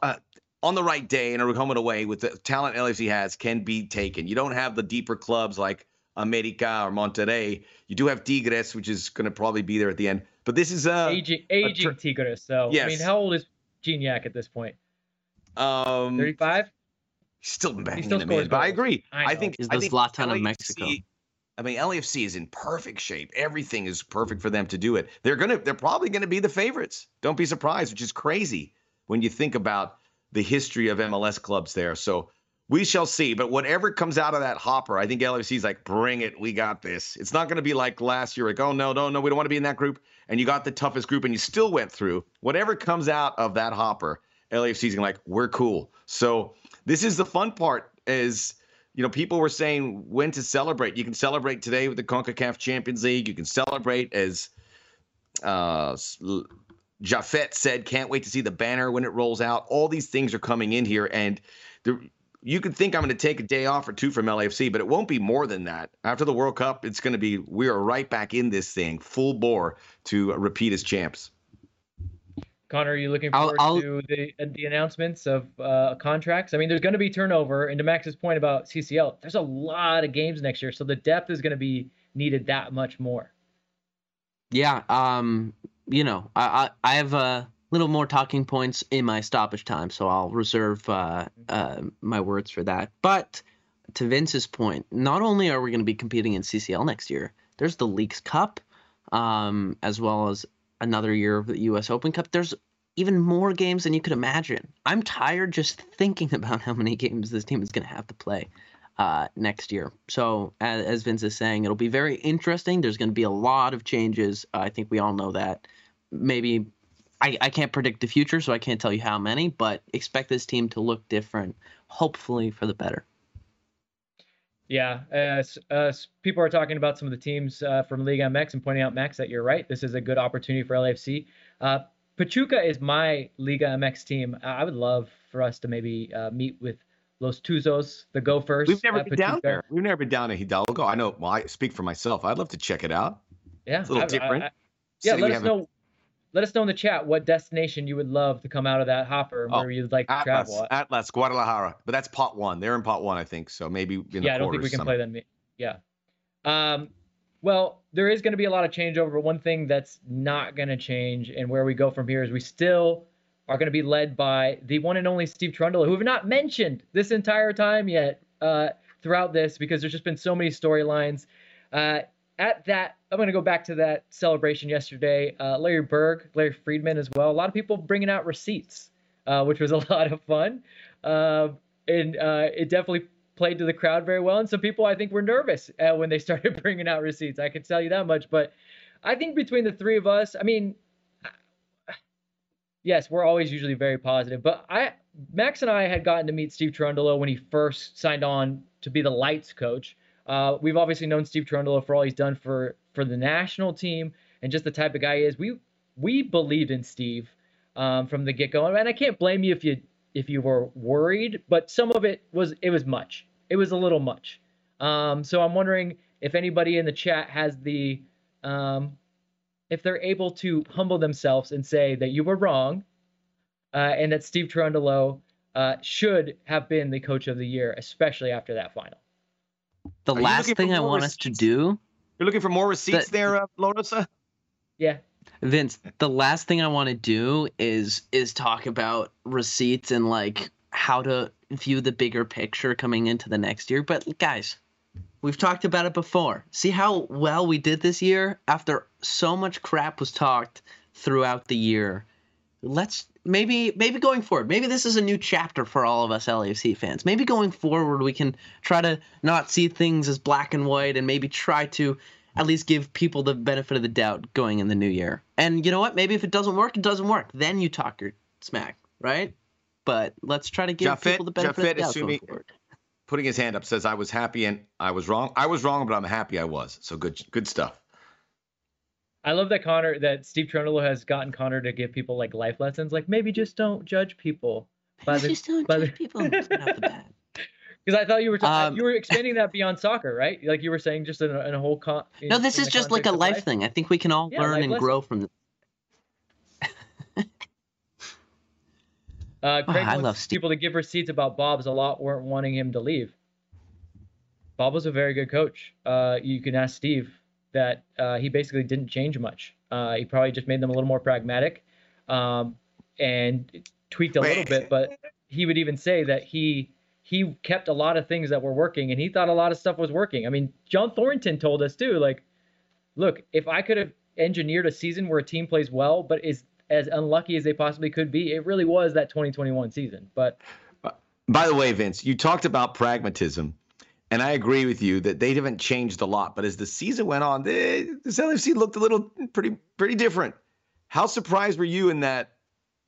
[SPEAKER 3] uh, on the right day in a home and away with the talent LAFC has can be taken. You don't have the deeper clubs like America or Monterrey. You do have Tigres, which is going to probably be there at the end. But this is uh,
[SPEAKER 2] aging aging Tigres. So I mean, how old is Gignac at this point?
[SPEAKER 3] um,
[SPEAKER 2] 35.
[SPEAKER 3] Still banging
[SPEAKER 2] still
[SPEAKER 3] them
[SPEAKER 2] scores
[SPEAKER 3] in, but I agree.
[SPEAKER 2] I
[SPEAKER 3] I, think
[SPEAKER 4] He's
[SPEAKER 3] I
[SPEAKER 4] the Zlatan of Mexico.
[SPEAKER 3] I mean, LAFC is in perfect shape. Everything is perfect for them to do it. They're gonna, they're probably gonna be the favorites. Don't be surprised, which is crazy when you think about the history of MLS clubs there. So we shall see. But whatever comes out of that hopper, I think LFC's like, bring it. We got this. It's not going to be like last year, like, oh, no, no, no, we don't want to be in that group. And you got the toughest group and you still went through. Whatever comes out of that hopper, LAFC's like, we're cool. So this is the fun part is, you know, people were saying when to celebrate. You can celebrate today with the CONCACAF Champions League. You can celebrate as uh, Jafet said, can't wait to see the banner when it rolls out. All these things are coming in here. And the, you could think I'm going to take a day off or two from LAFC, but it won't be more than that. After the World Cup, it's going to be we are right back in this thing, full bore to repeat as champs.
[SPEAKER 2] Connor, are you looking forward I'll, I'll, to the the announcements of uh, contracts? I mean, there's going to be turnover, and to Max's point about CCL, there's a lot of games next year, so the depth is going to be needed that much more.
[SPEAKER 4] Yeah, um, you know, I, I, I have a little more talking points in my stoppage time, so I'll reserve uh, uh, my words for that. But to Vince's point, not only are we going to be competing in CCL next year, there's the Leagues Cup, um, as well as another year of the U.S. Open Cup. There's even more games than you could imagine. I'm tired just thinking [laughs] about how many games this team is going to have to play uh, next year. So, as, as, Vince is saying, it'll be very interesting. There's going to be a lot of changes. I think we all know that. Maybe I, I can't predict the future, so I can't tell you how many, but expect this team to look different, hopefully for the better.
[SPEAKER 2] Yeah, as, as people are talking about some of the teams uh, from Liga MX and pointing out, Max, that you're right. This is a good opportunity for LAFC. Uh, Pachuca is my Liga MX team. I would love for us to maybe uh, meet with Los Tuzos, the Gophers.
[SPEAKER 3] We've never been Pachuca. down there. We've never been down to Hidalgo. I know. Well, I speak for myself. I'd love to check it out.
[SPEAKER 2] Yeah,
[SPEAKER 3] it's a little I, different. I, I,
[SPEAKER 2] yeah, let us know let us know in the chat what destination you would love to come out of that hopper oh, where you'd like to
[SPEAKER 3] Atlas,
[SPEAKER 2] travel.
[SPEAKER 3] At. Atlas, Guadalajara, but that's pot one. They're in pot one, I think. So maybe in
[SPEAKER 2] yeah, I don't think we can play them. Yeah. Um, well, there is going to be a lot of changeover, but one thing that's not going to change, and where we go from here is we still are going to be led by the one and only Steve Cherundolo, who have not mentioned this entire time yet uh, throughout this because there's just been so many storylines. Uh, at that, I'm going to go back to that celebration yesterday. Uh, Larry Berg, Larry Freedman as well. A lot of people bringing out receipts, uh, which was a [laughs] lot of fun. Uh, and uh, it definitely played to the crowd very well. And some people, I think, were nervous uh, when they [laughs] started bringing out receipts. I can tell you that much. But I think between the three of us, I mean, yes, we're always usually very positive. But I, Max and I had gotten to meet Steve Cherundolo when he first signed on to be the lights coach. Uh, we've obviously known Steve Cherundolo for all he's done for for the national team and just the type of guy he is. We we believed in Steve um, from the get go, and I can't blame you if you if you were worried, but some of it was it was much. It was a little much. Um, so I'm wondering if anybody in the chat has the um, if they're able to humble themselves and say that you were wrong, uh, and that Steve Cherundolo uh, should have been the coach of the year, especially after that final.
[SPEAKER 4] The Are last thing I want receipts? us to do.
[SPEAKER 3] You're looking for more receipts the, there, uh, La Rosa?
[SPEAKER 2] Yeah.
[SPEAKER 4] Vince, the last thing I want to do is is talk about receipts and like how to view the bigger picture coming into the next year. But guys, we've talked about it before. See how well we did this year after so much crap was talked throughout the year. Let's maybe maybe going forward, maybe this is a new chapter for all of us LAFC fans. Maybe going forward, we can try to not see things as black and white, and maybe try to at least give people the benefit of the doubt going in the new year. And you know what? Maybe if it doesn't work, it doesn't work. Then you talk your smack, right? But let's try to give Jafet, people the benefit Jafet of the doubt assuming, going forward.
[SPEAKER 3] Putting his hand up says, "I was happy and I was wrong. I was wrong, but I'm happy I was." So good, good stuff.
[SPEAKER 2] I love that Connor that Steve Cherundolo has gotten Connor to give people like life lessons, like maybe just don't judge people.
[SPEAKER 4] By the, just don't judge the... people [laughs]
[SPEAKER 2] Because I thought you were um, you were expanding that beyond soccer, right? Like you were saying, just in a, in a whole con.
[SPEAKER 4] No, this is just like a life, life, thing. I think we can all yeah, learn and lesson. grow from.
[SPEAKER 2] this. Uh, Craig oh, I love Steve. people to give receipts about Bob's a lot weren't wanting him to leave. Bob was a very good coach. Uh, you can ask Steve that uh, he basically didn't change much. Uh, he probably just made them a little more pragmatic um, and tweaked a little bit. But he would even say that he he kept a lot of things that were working, and he thought a lot of stuff was working. I mean, John Thorrington told us too, like, look, if I could have engineered a season where a team plays well but is as unlucky as they possibly could be, it really was that 2021 season. But
[SPEAKER 3] By the way, Vince, you talked about pragmatism, and I agree with you that they haven't changed a lot. But as the season went on, they, this LFC looked a little pretty pretty different. How surprised were you in that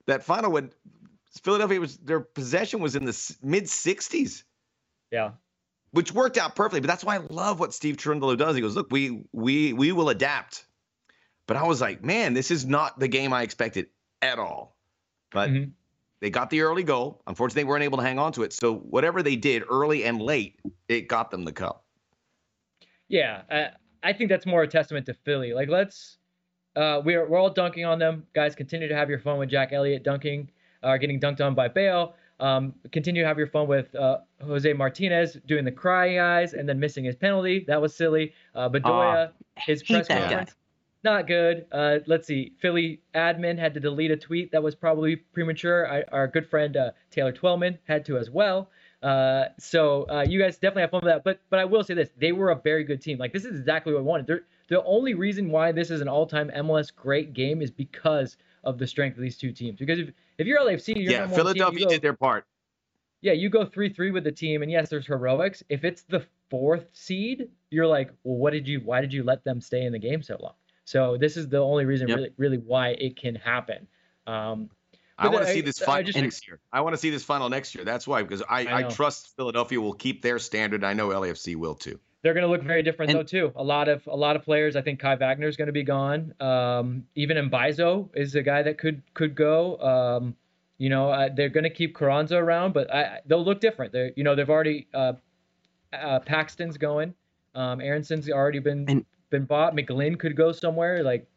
[SPEAKER 3] that final when Philadelphia was their possession was in the mid 60s?
[SPEAKER 2] Yeah.
[SPEAKER 3] Which worked out perfectly, but that's why I love what Steve Cherundolo does. He goes, "Look, we we we will adapt." But I was like, "Man, this is not the game I expected at all." But mm-hmm. they got the early goal. Unfortunately, they weren't able to hang on to it. So whatever they did early and late, it got them the cup.
[SPEAKER 2] Yeah, I, I think that's more a testament to Philly. Like, let's uh, we're we're all dunking on them, guys. Continue to have your fun with Jack Elliott dunking, uh, getting dunked on by Bale. Um, continue to have your fun with uh, Jose Martinez doing the crying eyes and then missing his penalty. That was silly. Uh, Bedoya, oh, his press conference, not good. Uh, let's see. Philly admin had to delete a tweet that was probably premature. I, our good friend uh, Taylor Twellman had to as well. Uh, so uh, you guys definitely have fun with that. But but I will say this: they were a very good team. Like this is exactly what I wanted. They're, the only reason why this is an all-time MLS great game is because of the strength of these two teams. Because if if you're LAFC, you're
[SPEAKER 3] yeah, Philadelphia team, go, did their part.
[SPEAKER 2] Yeah, you go three three with the team, and yes, there's heroics. If it's the fourth seed, you're like, well, what did you? Why did you let them stay in the game so long? So this is the only reason, yep. really, really, why it can happen. Um,
[SPEAKER 3] I want to see this final just, next year. I want to see this final next year. That's why, because I, I, I, trust Philadelphia will keep their standard. I know LAFC will too.
[SPEAKER 2] They're going to look very different and, though too. A lot of a lot of players. I think Kai Wagner is going to be gone. Um, even Mbaizo is a guy that could could go. Um, you know, uh, they're going to keep Carranza around, but I, they'll look different. They, you know, they've already uh, uh, Paxten's going. Um, Aaronson's already been and, been bought. McGlynn could go somewhere. Like,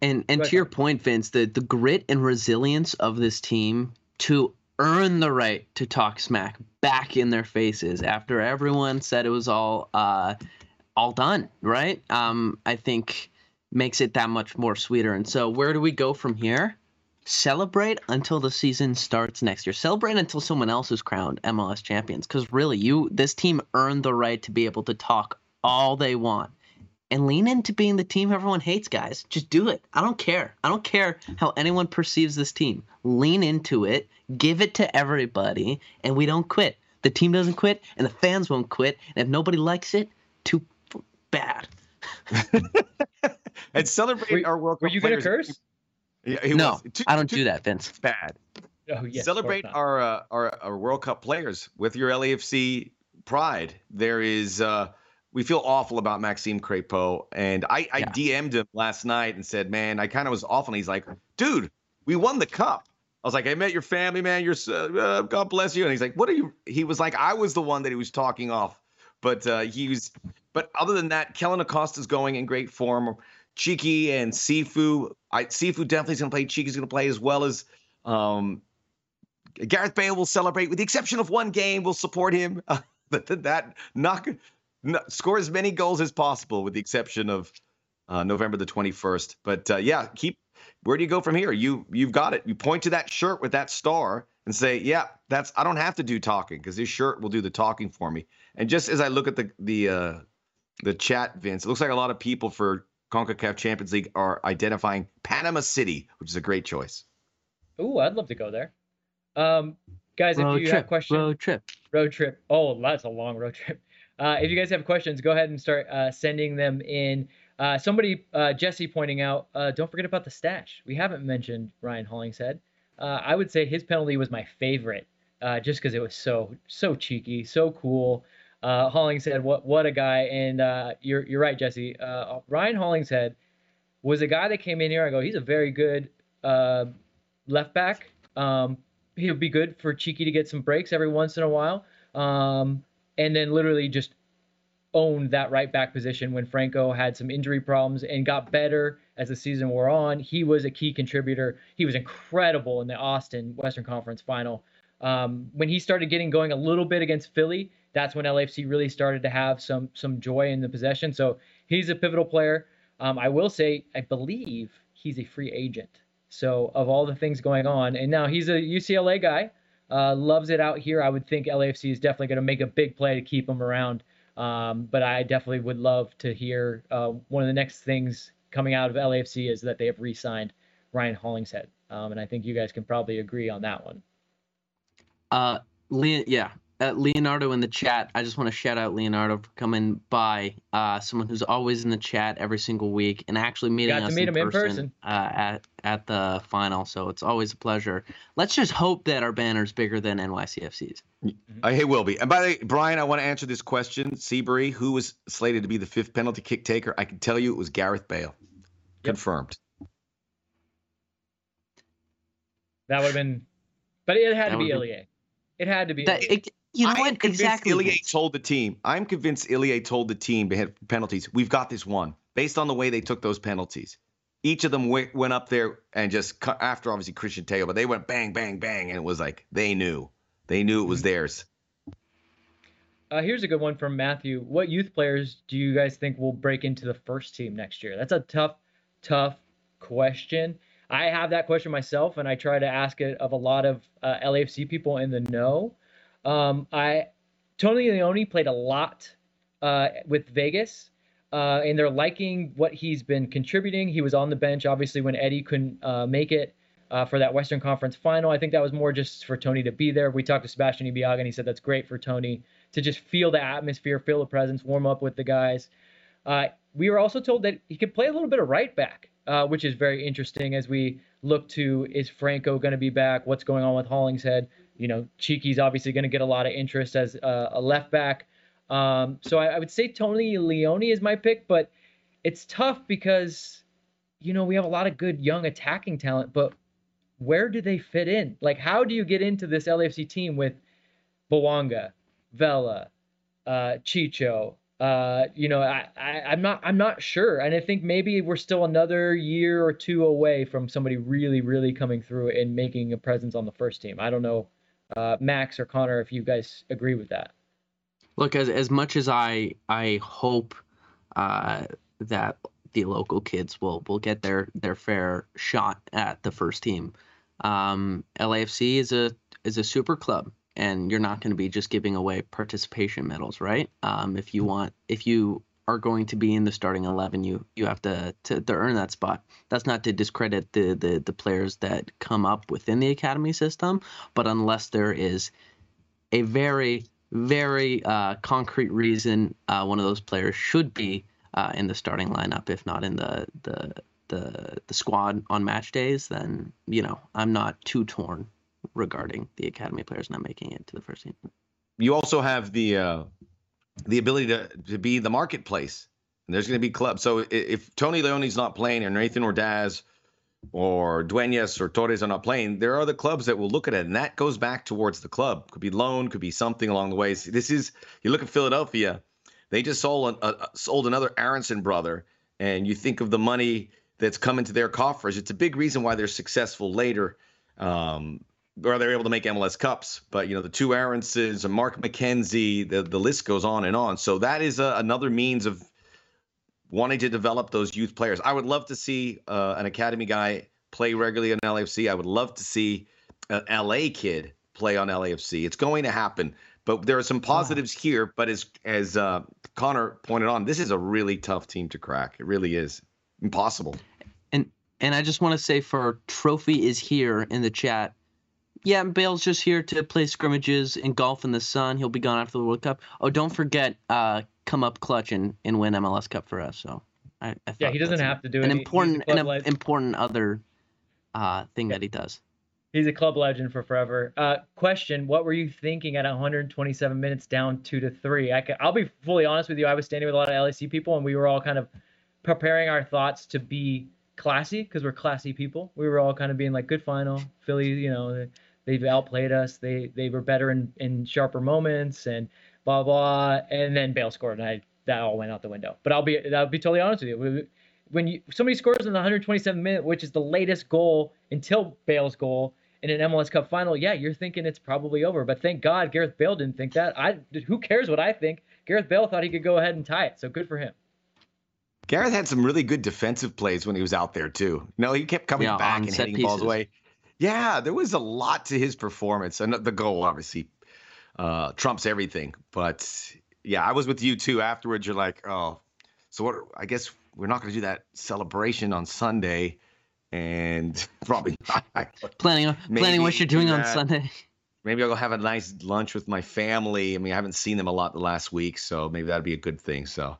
[SPEAKER 4] and and to your point, Vince, the the grit and resilience of this team to earn the right to talk smack back in their faces after everyone said it was all uh, all done, right? Um, I think makes it that much more sweeter. And so, where do we go from here? Celebrate until the season starts next year. Celebrate until someone else is crowned MLS champions. Because really, you this team earned the right to be able to talk all they want and lean into being the team everyone hates, guys. Just do it. I don't care. I don't care how anyone perceives this team. Lean into it, give it to everybody, and we don't quit. The team doesn't quit, and the fans won't quit. And if nobody likes it, too bad. [laughs]
[SPEAKER 3] and celebrate
[SPEAKER 2] were,
[SPEAKER 3] our World
[SPEAKER 2] Cup. Players. Were you going to curse?
[SPEAKER 4] Yeah, no, too, I don't too, do that, Vince.
[SPEAKER 3] Bad.
[SPEAKER 2] Oh, yes,
[SPEAKER 3] celebrate our, uh, our our World Cup players with your LAFC pride. There is. Uh, we feel awful about Maxime Crépeau. And I, I yeah. DM'd him last night and said, man, I kind of was awful. And he's like, dude, we won the cup. I was like, I met your family, man. You're, uh, God bless you. And he's like, what are you? He was like, I was the one that he was talking off. But uh, he was, but other than that, Kellyn Acosta's going in great form. Cheeky and Sifu. I, Sifu definitely is going to play. Txiki's going to play as well as um, Gareth Bale will celebrate, with the exception of one game. We'll support him. [laughs] Uh, but that not no, score as many goals as possible, with the exception of uh, November the 21st. But uh, yeah, keep. Where do you go from here? You you've got it. You point to that shirt with that star and say, "Yeah, that's. I don't have to do talking because this shirt will do the talking for me." And just as I look at the the uh, the chat, Vince, it looks like a lot of people for Concacaf Champions League are identifying Panama City, which is a great choice.
[SPEAKER 2] Ooh, I'd love to go there. Um, guys, road if you
[SPEAKER 4] trip,
[SPEAKER 2] have questions,
[SPEAKER 4] road trip,
[SPEAKER 2] road trip. Oh, that's a long road trip. Uh, if you guys have questions, go ahead and start uh, sending them in. Uh, somebody, uh, Jesse, pointing out, uh, don't forget about the stash. We haven't mentioned Ryan Hollingshead. Uh, I would say his penalty was my favorite, just because it was so so cheeky, so cool. Hollingshead, what what a guy! And you're you're right, Jesse. Ryan Hollingshead was a guy that came in here. I go, he's a very good left back. Um, he'll be good for Cheeky to get some breaks every once in a while. Um, and then literally just owned that right back position when Franco had some injury problems and got better as the season wore on. He was a key contributor. He was incredible in the Austin Western Conference final. Um, when he started getting going a little bit against Philly, that's when LAFC really started to have some some joy in the possession. So he's a pivotal player. Um, I will say, I believe he's a free agent. So of all the things going on, and now he's a UCLA guy. Uh, loves it out here. I would think LAFC is definitely going to make a big play to keep him around. Um, but I definitely would love to hear uh, one of the next things coming out of LAFC is that they have re-signed Ryan Hollingshead, um, and I think you guys can probably agree on that one.
[SPEAKER 4] Uh, Le- yeah, uh, Leonardo in the chat. I just want to shout out Leonardo for coming by. Uh, someone who's always in the chat every single week and actually meeting
[SPEAKER 2] Got
[SPEAKER 4] us
[SPEAKER 2] meet
[SPEAKER 4] in,
[SPEAKER 2] him in
[SPEAKER 4] person,
[SPEAKER 2] person.
[SPEAKER 4] Uh, at at the final. So it's always a pleasure. Let's just hope that our banner's bigger than NYCFC's.
[SPEAKER 3] Uh, it will be. And by the way, Brian, I want to answer this question. Seabury, who was slated to be the fifth penalty kick taker? I can tell you it was Gareth Bale. Confirmed.
[SPEAKER 2] That would have been, but it had
[SPEAKER 4] That
[SPEAKER 2] to be
[SPEAKER 4] would've
[SPEAKER 2] Ilie. It had to be.
[SPEAKER 4] That, it, you know
[SPEAKER 3] I am
[SPEAKER 4] what?
[SPEAKER 3] convinced
[SPEAKER 4] Exactly.
[SPEAKER 3] Ilie
[SPEAKER 4] Vince.
[SPEAKER 3] told the team. I'm convinced Ilie told the team they had penalties. We've got this one based on the way they took those penalties. Each of them w- went up there and just cut after obviously Cristian Tello, but they went bang, bang, bang, and it was like they knew, they knew it was theirs.
[SPEAKER 2] Uh, here's a good one from Matthew. What youth players do you guys think will break into the first team next year? That's a tough, tough question. I have that question myself, and I try to ask it of a lot of uh, LAFC people in the know. Um, I Tony Leone played a lot uh, with Vegas, uh, and they're liking what he's been contributing. He was on the bench, obviously, when Eddie couldn't uh, make it uh, for that Western Conference final. I think that was more just for Tony to be there. We talked to Sebastian Ibeagha, and he said that's great for Tony to just feel the atmosphere, feel the presence, warm up with the guys. Uh, we were also told that he could play a little bit of right back, uh, which is very interesting as we look to is Franco going to be back? What's going on with Hollingshead? You know, Cheeky's obviously going to get a lot of interest as uh, a left back. Um, so I, I would say Tony Leone is my pick, but it's tough because, you know, we have a lot of good young attacking talent, but where do they fit in? Like, how do you get into this LAFC team with Bouanga, Vela, uh, Chicho? Uh, you know, I, I, I'm not, I'm not sure, and I think maybe we're still another year or two away from somebody really, really coming through and making a presence on the first team. I don't know, uh, Max or Connor, if you guys agree with that.
[SPEAKER 4] Look, as as much as I I hope uh, that the local kids will will get their their fair shot at the first team. Um, LAFC is a is a super club, and you're not going to be just giving away participation medals, right? Um, if you want, if you are going to be in the starting eleven, you you have to to, to earn that spot. That's not to discredit the, the the players that come up within the academy system, but unless there is a very very uh, concrete reason uh, one of those players should be uh, in the starting lineup, if not in the the the the squad on match days, then you know I'm not too torn regarding the academy players not making it to the first team.
[SPEAKER 3] You also have the uh, the ability to to be the marketplace. And there's going to be clubs. So i- if Tony Leone's not playing, or Nathan Ordaz, or Duenas or Torres are not playing, there are other clubs that will look at it, and that goes back towards the club. Could be loan, could be something along the way. See, This is you look at Philadelphia, they just sold a, a, sold another Aaronson brother, and you think of the money that's come into their coffers. It's a big reason why they're successful later. Um, or they're able to make MLS Cups, but you know the two and Mark McKenzie, the the list goes on and on. So that is a, another means of wanting to develop those youth players. I would love to see uh, an academy guy play regularly on LAFC. I would love to see an LA kid play on LAFC. It's going to happen, but there are some positives here. But as as uh, Connor pointed on, this is a really tough team to crack. It really is impossible.
[SPEAKER 4] And and I just want to say for Trophy is here in the chat. Yeah, Bale's just here to play scrimmages and golf in the sun. He'll be gone after the World Cup. Oh, don't forget, uh, come up clutch and, and win MLS Cup for us. So, I, I
[SPEAKER 2] Yeah, he doesn't have to do it.
[SPEAKER 4] an
[SPEAKER 2] He- he's a
[SPEAKER 4] important an important other uh, thing that he does.
[SPEAKER 2] He's a club legend for forever. Uh, question: What were you thinking at 127 minutes down two to three? I will be fully honest with you. I was standing with a lot of LAC people, and we were all kind of preparing our thoughts to be classy because we're classy people. We were all kind of being like, "Good final, Philly." You know, they've outplayed us. They they were better in in sharper moments, and blah blah. And then Bale scored, and I that all went out the window. But I'll be I'll be totally honest with you. When you somebody scores in the 127 minute, which is the latest goal until Bale's goal in an MLS Cup final, yeah, you're thinking it's probably over. But thank God Gareth Bale didn't think that. I who cares what I think? Gareth Bale thought he could go ahead and tie it, so good for him.
[SPEAKER 3] Gareth had some really good defensive plays when he was out there too. No, he kept coming
[SPEAKER 4] Yeah,
[SPEAKER 3] back and
[SPEAKER 4] set
[SPEAKER 3] hitting balls away. Yeah, there was a lot to his performance, and the goal obviously uh, trumps everything. But yeah, I was with you too. Afterwards, you're like, oh, so what? I guess we're not going to do that celebration on Sunday, and [laughs] probably not.
[SPEAKER 4] Planning planning what you're doing
[SPEAKER 3] do
[SPEAKER 4] on. Sunday.
[SPEAKER 3] maybe I'll go have a nice lunch with my family. I mean, I haven't seen them a lot the last week, so maybe that'd be a good thing. So,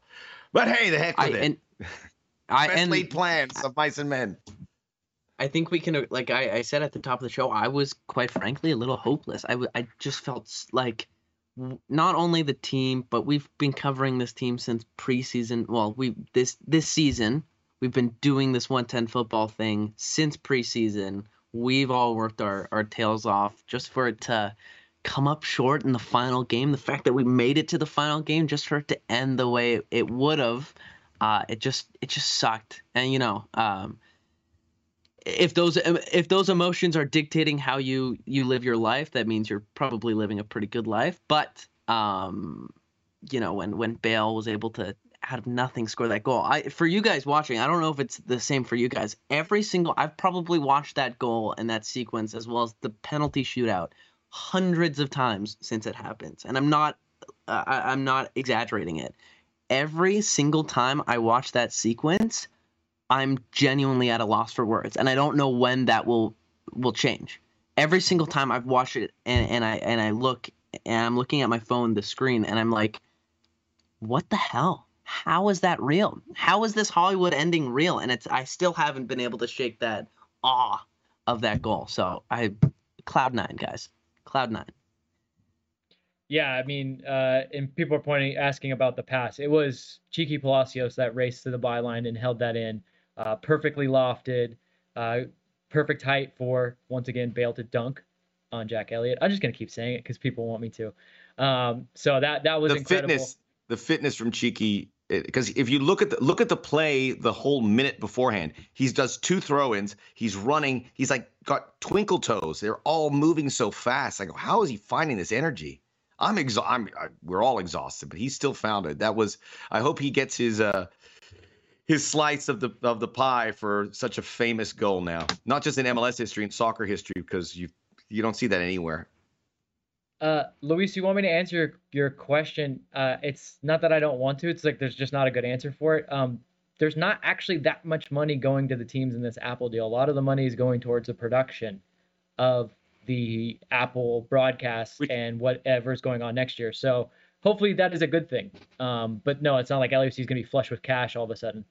[SPEAKER 3] but hey, the heck with
[SPEAKER 4] I
[SPEAKER 3] it.
[SPEAKER 4] and I [laughs]
[SPEAKER 3] Best
[SPEAKER 4] and
[SPEAKER 3] laid plans of mice and men.
[SPEAKER 4] I think we can like I, I said at the top of the show, I was quite frankly a little hopeless. I, w- I just felt like not only the team, but we've been covering this team since preseason. Well, we this this season we've been doing this 110 football thing since preseason. We've all worked our our tails off just for it to come up short in the final game. The fact that we made it to the final game just for it to end the way it, it would have, uh, it just it just sucked. And you know, um, if those if those emotions are dictating how you you live your life that means you're probably living a pretty good life. But um you know when when Bale was able to out of nothing score that goal I for you guys watching I don't know if it's the same for you guys every single I've probably watched that goal and that sequence as well as the penalty shootout hundreds of times since it happens. And I'm not uh, I, I'm not exaggerating it. Every single time I watch that sequence I'm genuinely at a loss for words, and I don't know when that will will change. Every single time I've watched it, and, and I and I look, and I'm looking at my phone, the screen, and I'm like, what the hell? How is that real? How is this Hollywood ending real? And it's I still haven't been able to shake that awe of that goal. So I, cloud nine guys, cloud nine.
[SPEAKER 2] Yeah, I mean, uh, and people are pointing, asking about the pass. It was Cheeky Palacios that raced to the byline and held that in, uh, perfectly lofted, uh, perfect height for once again Bale to dunk on Jack Elliott. I'm just gonna keep saying it because people want me to. Um, so that that was
[SPEAKER 3] the
[SPEAKER 2] incredible.
[SPEAKER 3] fitness, the fitness from Cheeky. Because if you look at the look at the play, the whole minute beforehand, he does two throw-ins. He's running. He's like got twinkle toes. They're all moving so fast. I go, how is he finding this energy? I'm exhausted. I'm, we're all exhausted, but he still found it. That was. I hope he gets his uh his slice of the of the pie for such a famous goal now. Not just in MLS history, and soccer history, because you you don't see that anywhere.
[SPEAKER 2] Uh, Luis, you want me to answer your, your question? Uh, it's not that I don't want to. It's like there's just not a good answer for it. Um, there's not actually that much money going to the teams in this Apple deal. A lot of the money is going towards the production of the Apple broadcast
[SPEAKER 3] Which-
[SPEAKER 2] and whatever's going on next year. So hopefully that is a good thing. Um, but no, it's not like LAFC is going to be flush with cash all of a sudden.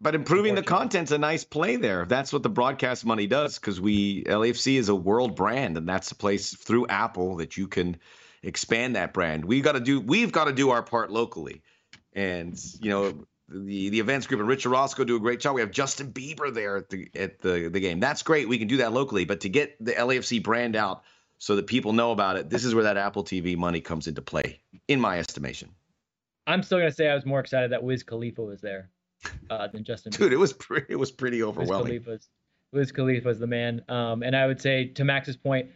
[SPEAKER 3] But improving the content's a nice play there. That's what the broadcast money does because we LAFC is a world brand, and that's a place through Apple that you can expand that brand. We got to do we've got to do our part locally, and you know the the events group and Richard Roscoe do a great job. We have Justin Bieber there at the at the the game. That's great. We can do that locally, but to get the LAFC brand out so that people know about it, this is where that Apple TV money comes into play, in my estimation.
[SPEAKER 2] I'm still going to say I was more excited that Wiz Khalifa was there uh, than Justin.
[SPEAKER 3] Dude,
[SPEAKER 2] Bieber.
[SPEAKER 3] it was pretty, it was pretty
[SPEAKER 2] Wiz
[SPEAKER 3] overwhelming.
[SPEAKER 2] Khalifa's Wiz Khalifa's the man. Um, and I would say to Max's point,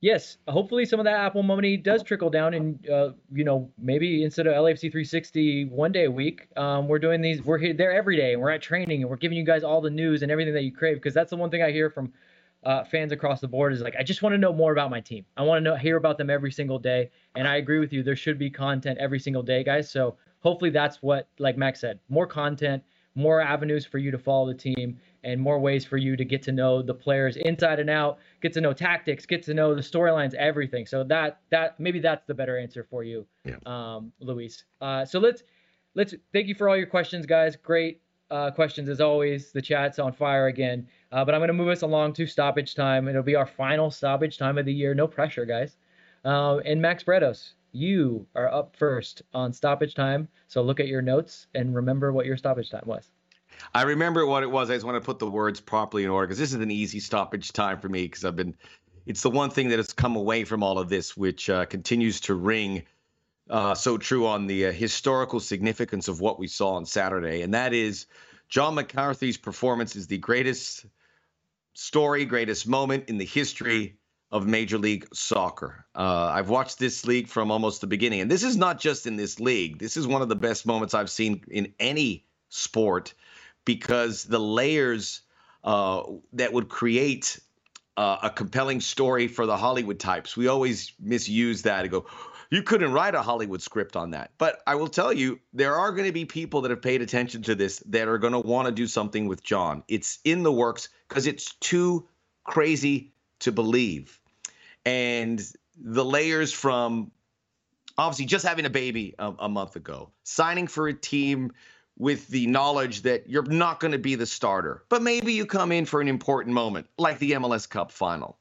[SPEAKER 2] yes, hopefully some of that Apple money does trickle down, and uh, you know maybe instead of LAFC 360 one day a week, um, we're doing these. We're here there every day, and we're at training, and we're giving you guys all the news and everything that you crave. Because that's the one thing I hear from uh, fans across the board is like, I just want to know more about my team. I want to know hear about them every single day. And I agree with you. There should be content every single day, guys. So hopefully that's what, like Max said, more content, more avenues for you to follow the team, and more ways for you to get to know the players inside and out, get to know tactics, get to know the storylines, everything. So that that maybe that's the better answer for you,
[SPEAKER 3] Yeah.
[SPEAKER 2] um, Luis. Uh, so let's let's thank you for all your questions, guys. Great uh, questions as always. The chat's on fire again. Uh, but I'm going to move us along to stoppage time. It'll be our final stoppage time of the year. No pressure, guys. Uh, and Max Bretos, you are up first on stoppage time. So look at your notes and remember what your stoppage time was.
[SPEAKER 3] I remember what it was. I just want to put the words properly in order because this is an easy stoppage time for me because I've been. It's the one thing that has come away from all of this, which uh, continues to ring uh, so true on the uh, historical significance of what we saw on Saturday, and that is John McCarthy's performance is the greatest story, greatest moment in the history of Major League Soccer. Uh, I've watched this league from almost the beginning, and this is not just in this league. This is one of the best moments I've seen in any sport because the layers uh, that would create uh, a compelling story for the Hollywood types. We always misuse that and go, you couldn't write a Hollywood script on that. But I will tell you, there are going to be people that have paid attention to this that are going to want to do something with John. It's in the works because it's too crazy to believe. and the layers from obviously just having a baby a, a month ago, signing for a team with the knowledge that you're not going to be the starter, but maybe you come in for an important moment like the MLS Cup final.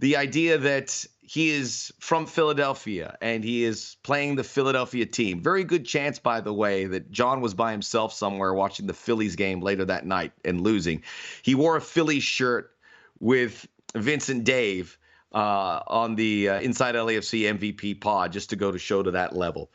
[SPEAKER 3] The idea that he is from Philadelphia and he is playing the Philadelphia team. Very good chance, by the way, that John was by himself somewhere watching the Phillies game later that night and losing. He wore a Phillies shirt with Vincent Dave uh, on the uh, Inside LAFC MVP pod just to go to show to that level.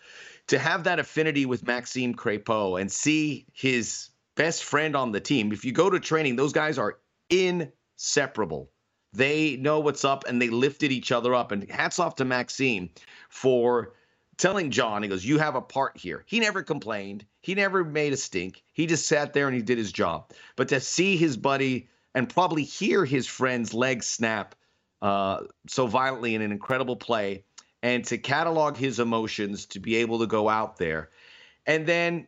[SPEAKER 3] To have that affinity with Maxime Crepeau and see his best friend on the team, if you go to training, those guys are inseparable. They know what's up and they lifted each other up. And hats off to Maxime for telling John, he goes, You have a part here. He never complained. He never made a stink. He just sat there and he did his job. But to see his buddy and probably hear his friend's leg snap uh, so violently in an incredible play and to catalog his emotions to be able to go out there. And then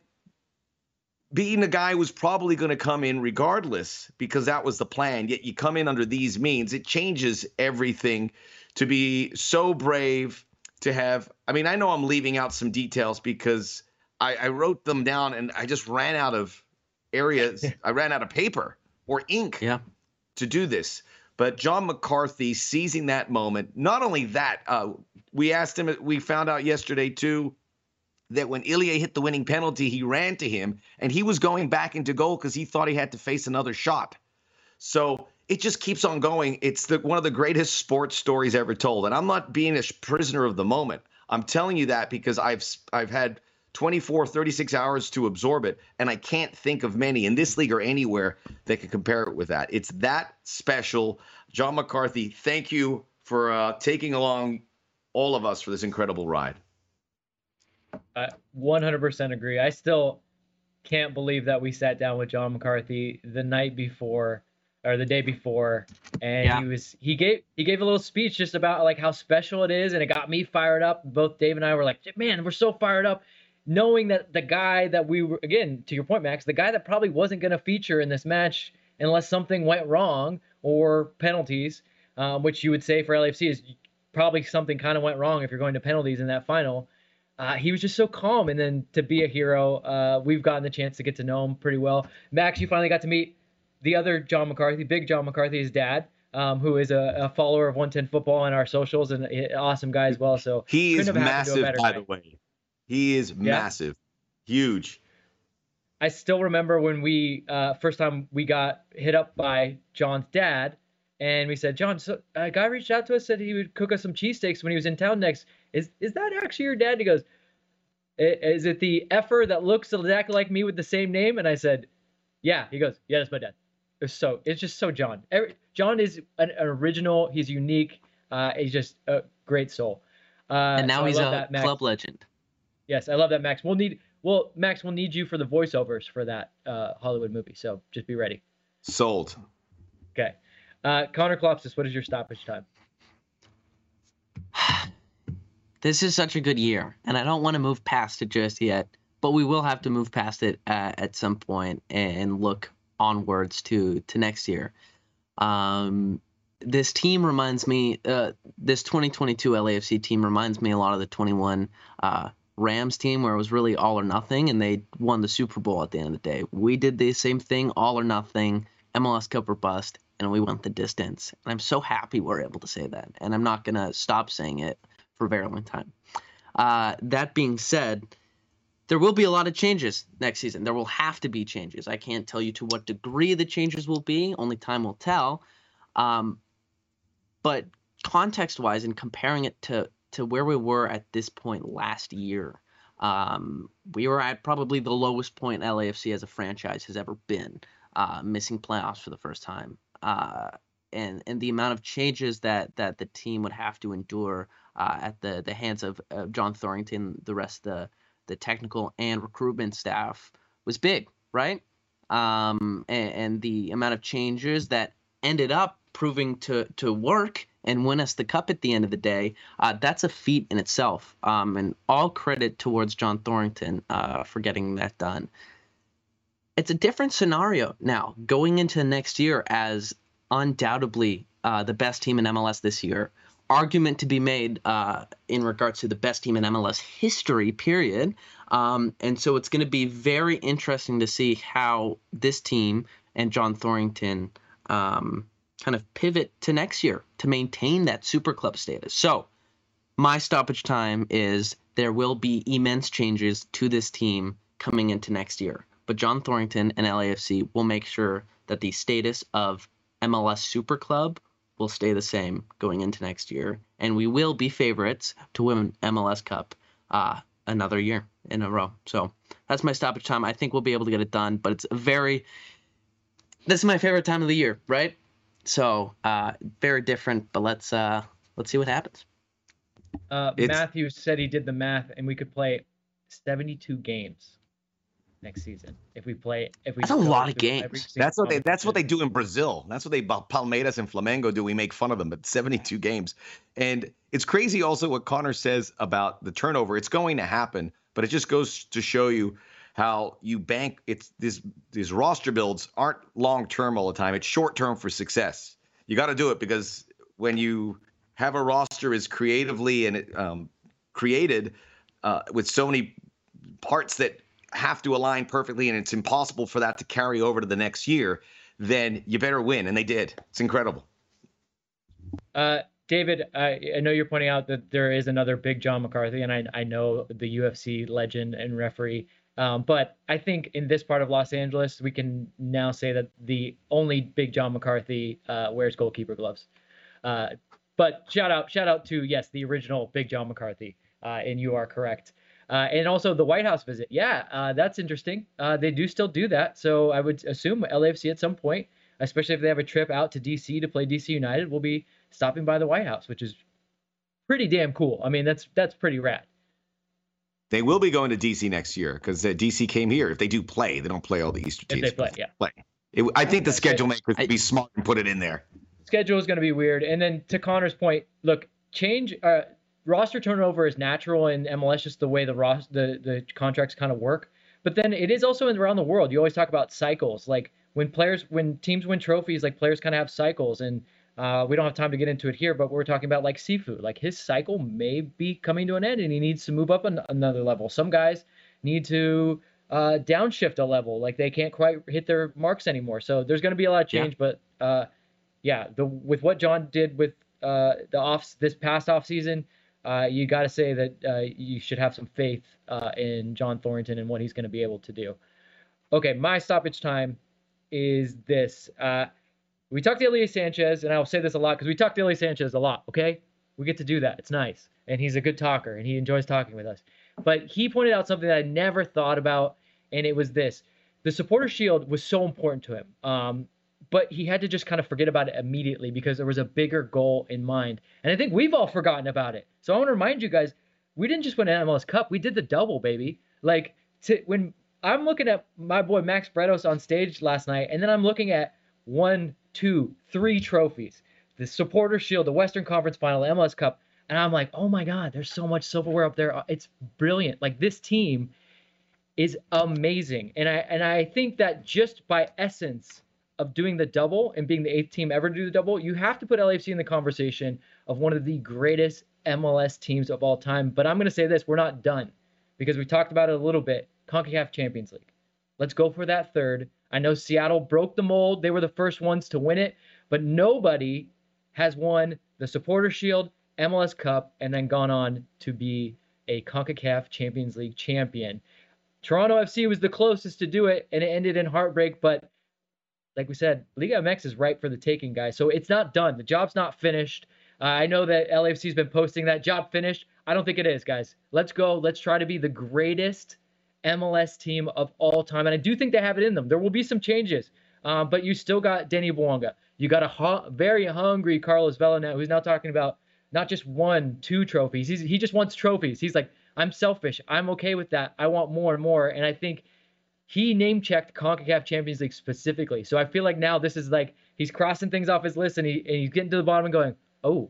[SPEAKER 3] being a guy who was probably going to come in regardless because that was the plan yet you come in under these means it changes everything to be so brave to have i mean i know i'm leaving out some details because i, I wrote them down and i just ran out of areas. [laughs] I ran out of paper or ink
[SPEAKER 4] Yeah.
[SPEAKER 3] to do this but John McCarthy seizing that moment, not only that, uh, we asked him, we found out yesterday too that when Ilie hit the winning penalty, he ran to him and he was going back into goal because he thought he had to face another shot. So it just keeps on going. It's the, one of the greatest sports stories ever told. And I'm not being a prisoner of the moment. I'm telling you that because I've I've had 24, 36 hours to absorb it. And I can't think of many in this league or anywhere that can compare it with that. It's that special. John McCarthy, thank you for uh, taking along all of us for this incredible ride.
[SPEAKER 2] I 100% agree. I still can't believe that we sat down with John McCarthy the night before or the day before and
[SPEAKER 4] Yeah.
[SPEAKER 2] he was he gave he gave a little speech just about like how special it is and it got me fired up. Both Dave and I were like, "Man, we're so fired up." Knowing that the guy that we were again to your point max the guy that probably wasn't going to feature in this match unless something went wrong or penalties um, which you would say for lafc is probably something kind of went wrong if you're going to penalties in that final. Uh, he was just so calm and then to be a hero uh, we've gotten the chance to get to know him pretty well. Max you finally got to meet the other john mccarthy big john mccarthy his dad um, who is a, a, follower of 110 football on our socials and an awesome guy as well so
[SPEAKER 3] he is massive by the way he is yeah. massive, huge.
[SPEAKER 2] I still remember when we uh, first time we got hit up by John's dad, and we said, "John, so a guy reached out to us said he would cook us some cheesesteaks when he was in town next. Is is that actually your dad?" And he goes, "Is it the effer that looks exactly like me with the same name?" And I said, "Yeah." He goes, "Yeah, that's my dad." It's so it's just so John. Every, John is an, an, original. He's unique. Uh, he's just a great soul. Uh,
[SPEAKER 4] and now
[SPEAKER 2] so
[SPEAKER 4] he's a
[SPEAKER 2] that,
[SPEAKER 4] club legend.
[SPEAKER 2] Yes, I love that, Max. We'll need well, Max, we'll need you for the voiceovers for that uh, Hollywood movie. So just be ready.
[SPEAKER 3] Sold.
[SPEAKER 2] Okay. Uh, Connor Kalopsis, what is your stoppage time? [sighs]
[SPEAKER 4] this is such a good year, and I don't want to move past it just yet, but we will have to move past it uh, at some point and look onwards to to next year. Um, this team reminds me, uh, this 2022 LAFC team reminds me a lot of the 21 uh, Rams team where it was really all or nothing and they won the Super Bowl at the end of the day. We did the same thing, all or nothing, MLS Cup or bust, and we went the distance. And I'm so happy we're able to say that. And I'm not going to stop saying it for a very long time. Uh, that being said, there will be a lot of changes next season. There will have to be changes. I can't tell you to what degree the changes will be, only time will tell. Um, but context wise and comparing it to to where we were at this point last year. Um, we were at probably the lowest point LAFC as a franchise has ever been, uh, missing playoffs for the first time. Uh, and and the amount of changes that that the team would have to endure uh, at the the hands of, John Thorrington, the rest of the the technical and recruitment staff was big, right? Um, and, and the amount of changes that ended up proving to to work and win us the cup at the end of the day, uh, that's a feat in itself. Um, and all credit towards John Thorrington uh, for getting that done. It's a different scenario now going into the next year as undoubtedly uh, the best team in MLS this year. argument to be made uh, in regards to the best team in MLS history, period. Um, and so it's going to be very interesting to see how this team and John Thorrington um, kind of pivot to next year to maintain that super club status. So my stoppage time is there will be immense changes to this team coming into next year. But John Thorrington and LAFC will make sure that the status of MLS Super Club will stay the same going into next year, and we will be favorites to win MLS Cup uh, another year in a row. So that's my stoppage time. I think we'll be able to get it done, but it's a very this is my favorite time of the year, right? So uh, very different, but let's uh, let's see what happens.
[SPEAKER 2] Uh, Matthew said he did the math, and we could play 72 games next season if we play. If we
[SPEAKER 4] that's a lot of games.
[SPEAKER 3] That's what they. That's what they do in Brazil. That's what they Palmeiras and Flamengo do. We make fun of them, but 72 games, and it's crazy. Also, what Connor says about the turnover. It's going to happen, but it just goes to show you how you bank. It's this. These roster builds aren't long term all the time. It's short term for success. You got to do it because when you have a roster as creatively and um, created uh, with so many parts that have to align perfectly and it's impossible for that to carry over to the next year, then you better win. And they did. It's incredible.
[SPEAKER 2] Uh, David, I, I, know you're pointing out that there is another big John McCarthy, and I, I know the UFC legend and referee. Um, but I think in this part of Los Angeles, we can now say that the only big John McCarthy uh, wears goalkeeper gloves. Uh, but shout out, shout out to yes, the original Big John McCarthy, uh, and you are correct. Uh, and also the White House visit, yeah, uh, that's interesting. Uh, they do still do that, so I would assume LAFC at some point, especially if they have a trip out to DC to play DC United, will be stopping by the White House, which is pretty damn cool. I mean, that's that's pretty rad.
[SPEAKER 3] They will be going to DC next year because uh, DC came here. If they do play, they don't play all the Easter teams.
[SPEAKER 2] If they play, yeah.
[SPEAKER 3] Play. It, I think the schedule makers would be smart and put it in there
[SPEAKER 2] schedule is going to be weird. And then to Connor's point, look, change uh, roster turnover is natural in MLS, just the way the ros- the the contracts kind of work. But then it is also around the world. You always talk about cycles, like when players, when teams win trophies, like players kind of have cycles, and uh, we don't have time to get into it here. But we're talking about like Sifu, like his cycle may be coming to an end, and he needs to move up an- another level. Some guys need to uh, downshift a level, like they can't quite hit their marks anymore. So there's going to be a lot of change, yeah. but uh, yeah, the with what John did with uh, the off this past off season, uh, you got to say that uh, you should have some faith uh, in John Thorrington and what he's going to be able to do. Okay, my stoppage time is this. We talked to Ilie Sanchez, and I'll say this a lot because we talked to Ilie Sanchez a lot. Okay, we get to do that. It's nice, and he's a good talker, and he enjoys talking with us. But he pointed out something that I never thought about, and it was this: the supporter shield was so important to him. Um, but he had to just kind of forget about it immediately because there was a bigger goal in mind. And I think we've all forgotten about it. So I want to remind you guys, we didn't just win an MLS Cup, we did the double, baby. Like to, when I'm looking at my boy Max Bretos on stage last night, and then I'm looking at one, two, three trophies. The supporter shield, the Western Conference final, MLS Cup. And I'm like, oh my God, there's so much silverware up there. It's brilliant. Like this team is amazing. And I and I think that just by essence of doing the double and being the eighth team ever to do the double, you have to put LAFC in the conversation of one of the greatest MLS teams of all time. But I'm to say this we're not done because we talked about it a little bit CONCACAF Champions League. Let's go for that third. I know Seattle broke the mold, they were the first ones to win it, but nobody has won the Supporter Shield, MLS Cup, and then gone on to be a CONCACAF Champions League champion. Toronto FC was the closest to do it, and it ended in heartbreak, but like we said, Liga MX is right for the taking, guys. So it's not done. The job's not finished. Uh, I know that LAFC's been posting that job finished. I don't think it is, guys. Let's go. Let's try to be the greatest MLS team of all time. And I do think they have it in them. There will be some changes, um, but you still got Denny Bouanga. You got a hu- very hungry Carlos Vela now, who's now talking about not just one, two trophies. He's, he just wants trophies. He's like, I'm selfish. I'm okay with that. I want more and more. And I think he name checked CONCACAF Champions League specifically. So I feel like now this is like he's crossing things off his list and, he, and he's getting to the bottom and going, oh,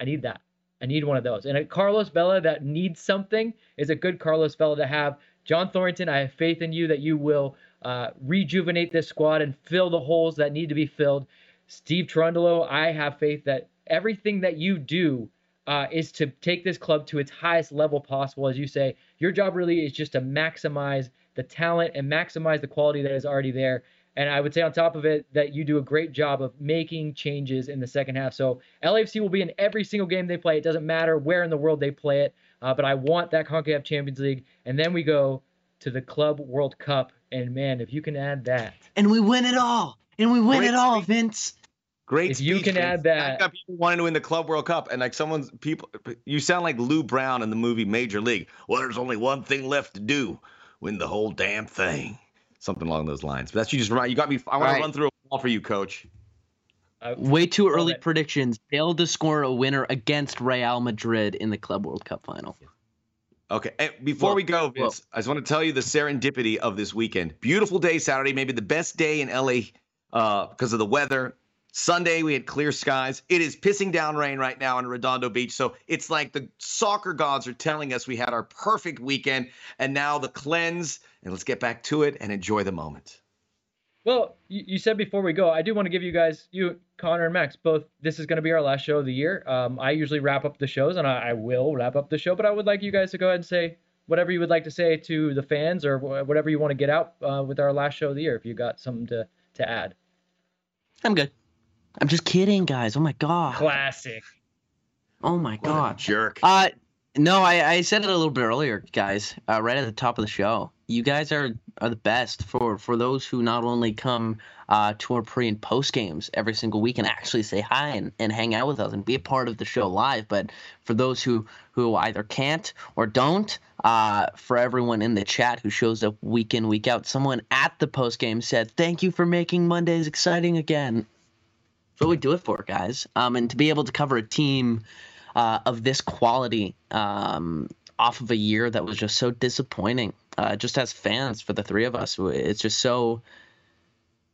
[SPEAKER 2] I need that. I need one of those. And a Carlos Vela that needs something is a good Carlos Vela to have. John Thorrington, I have faith in you that you will uh, rejuvenate this squad and fill the holes that need to be filled. Steve Cherundolo, I have faith that everything that you do uh, is to take this club to its highest level possible. As you say, your job really is just to maximize the talent and maximize the quality that is already there. And I would say on top of it that you do a great job of making changes in the second half. So LAFC will be in every single game they play. It doesn't matter where in the world they play it. Uh, but I want that CONCACAF Champions League. And then we go to the Club World Cup. And man, if you can add that.
[SPEAKER 4] And we win it all. And we win Great it all, Vince.
[SPEAKER 3] Great.
[SPEAKER 2] If you can Vince. add that.
[SPEAKER 3] got people wanting to win the Club World Cup. And like someone's people, you sound like Lou Brown in the movie Major League. Well, there's only one thing left to do win the whole damn thing something along those lines. But that's you just right. You got me. I want right. to run through a wall for you, Coach.
[SPEAKER 4] Uh, Way too early it. predictions. Failed to score a winner against Real Madrid in the Club World Cup final.
[SPEAKER 3] Okay. And before well, we go, Vince, well, I just want to tell you the serendipity of this weekend. Beautiful day Saturday, maybe the best day in LA uh, because of the weather. Sunday, we had clear skies. It is pissing down rain right now in Redondo Beach. So it's like the soccer gods are telling us we had our perfect weekend. And now the cleanse, and let's get back to it and enjoy the moment.
[SPEAKER 2] Well, you, said before we go, I do want to give you guys, you, Connor and Max, both. This is going to be our last show of the year. Um, I usually wrap up the shows, and I, I will wrap up the show. But I would like you guys to go ahead and say whatever you would like to say to the fans, or whatever you want to get out uh, with our last show of the year. If you got something to to add.
[SPEAKER 4] I'm good. I'm just kidding, guys. Oh my god.
[SPEAKER 2] Classic.
[SPEAKER 4] Oh my god.
[SPEAKER 3] jerk.
[SPEAKER 4] Uh no, I, I said it a little bit earlier, guys. Uh, right at the top of the show. You guys are are the best for for those who not only come uh, to our pre and post games every single week and actually say hi and, and hang out with us and be a part of the show live, but for those who who either can't or don't, uh, for everyone in the chat who shows up week in week out, someone at the post game said, "Thank you for making Mondays exciting again." That's what we do it for, guys. Um, and to be able to cover a team uh, of this quality um, off of a year that was just so disappointing, uh, just as fans for the three of us, it's just so.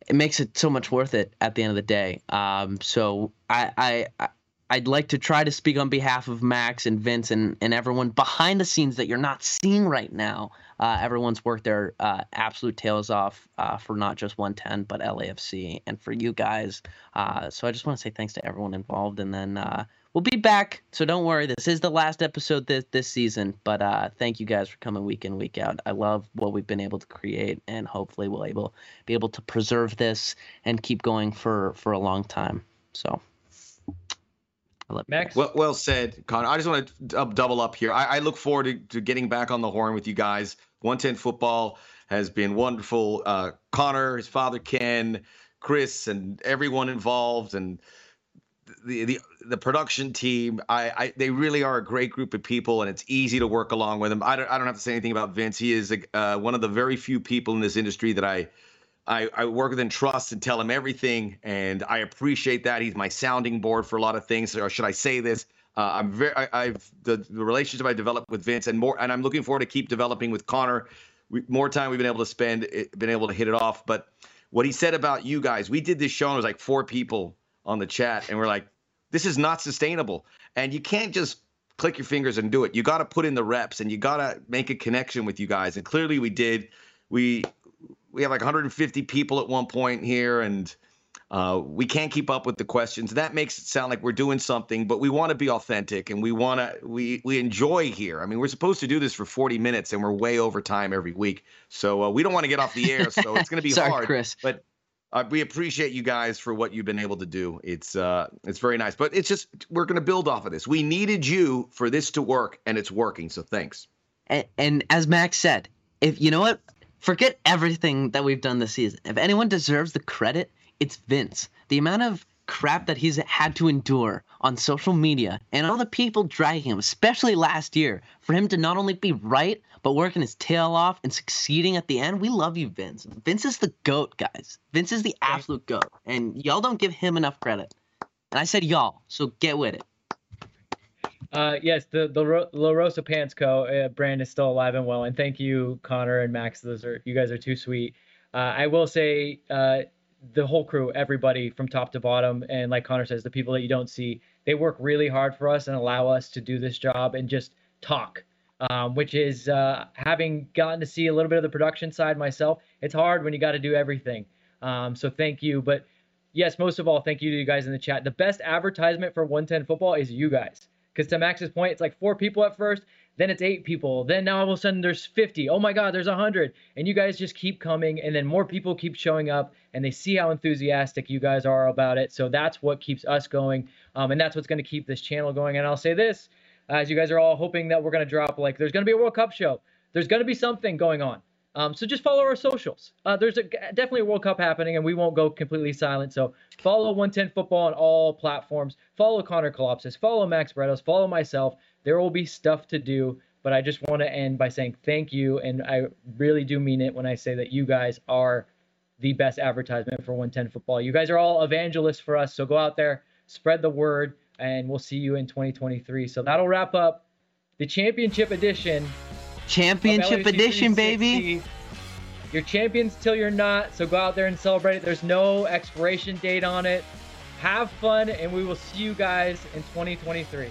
[SPEAKER 4] It makes it so much worth it at the end of the day. Um, so I, I I'd like to try to speak on behalf of Max and Vince and, and everyone behind the scenes that you're not seeing right now. Uh, everyone's worked their uh, absolute tails off uh, for not just 110, but LAFC and for you guys. Uh, so I just want to say thanks to everyone involved. And then uh, we'll be back. So don't worry. This is the last episode this, this season. But uh, thank you guys for coming week in, week out. I love what we've been able to create. And hopefully we'll able be able to preserve this and keep going for, for a long time. So.
[SPEAKER 2] Max.
[SPEAKER 3] Well, well said, Connor. I just want to double up here. I, I look forward to, to, getting back on the horn with you guys. 110 football has been wonderful. Uh, Connor, his father Ken, Chris, and everyone involved, and the the the production team. I, I they really are a great group of people, and it's easy to work along with them. I don't I don't have to say anything about Vince. He is uh, one of the very few people in this industry that I I, I, work with and trust and tell him everything, and I appreciate that. He's my sounding board for a lot of things. Or should I say this? Uh, I'm very. I, have the, the relationship I developed with Vince, and more, and I'm looking forward to keep developing with Connor. We, more time we've been able to spend, it, been able to hit it off. But what he said about you guys, we did this show, and it was like four people on the chat, and we're like, this is not sustainable, and you can't just click your fingers and do it. You got to put in the reps, and you got to make a connection with you guys, and clearly we did. We we have like 150 people at one point here, and uh, we can't keep up with the questions. That makes it sound like we're doing something, but we want to be authentic and we want to we we enjoy here. I mean, we're supposed to do this for 40 minutes, and we're way over time every week, so uh, we don't want to get off the air. So it's going to be [laughs]
[SPEAKER 4] Sorry,
[SPEAKER 3] hard,
[SPEAKER 4] Chris.
[SPEAKER 3] but. Uh, we appreciate you guys for what you've been able to do. It's uh, it's very nice, but it's just we're going to build off of this. We needed you for this to work, and it's working. So thanks.
[SPEAKER 4] And, and as Max said, if you know what, Forget everything that we've done this season. If anyone deserves the credit, it's Vince. The amount of crap that he's had to endure on social media and all the people dragging him, especially last year, for him to not only be right, but working his tail off and succeeding at the end. We love you, Vince. Vince is the GOAT, guys. Vince is the absolute GOAT. And y'all don't give him enough credit. And I said y'all, so get with it.
[SPEAKER 2] Uh, yes, the the La Rosa Pants Co. Uh, brand is still alive and well, and thank you, Connor and Max. Those are you guys are too sweet. Uh, I will say, uh, the whole crew, everybody from top to bottom, and like Connor says, the people that you don't see, they work really hard for us and allow us to do this job and just talk. Um, which is uh, having gotten to see a little bit of the production side myself. It's hard when you got to do everything. Um, so thank you, but yes, most of all, thank you to you guys in the chat. The best advertisement for 110 football is you guys. Because to Max's point, it's like four people at first, then it's eight people, then now all of a sudden there's 50. Oh my God, there's 100. And you guys just keep coming, and then more people keep showing up, and they see how enthusiastic you guys are about it. So that's what keeps us going, um, and that's what's going to keep this channel going. And I'll say this, as you guys are all hoping that we're going to drop, like, there's going to be a World Cup show. There's going to be something going on. Um, so just follow our socials. Uh, there's a, definitely a World Cup happening, and we won't go completely silent. So follow 110 Football on all platforms. Follow Connor Kalopsis. Follow Max Bretos. Follow myself. There will be stuff to do, but I just want to end by saying thank you, and I really do mean it when I say that you guys are the best advertisement for 110 Football. You guys are all evangelists for us, so go out there, spread the word, and we'll see you in 2023. So that'll wrap up the championship edition
[SPEAKER 4] Championship edition, baby.
[SPEAKER 2] You're champions till you're not, so go out there and celebrate it. There's no expiration date on it. Have fun, and we will see you guys in 2023.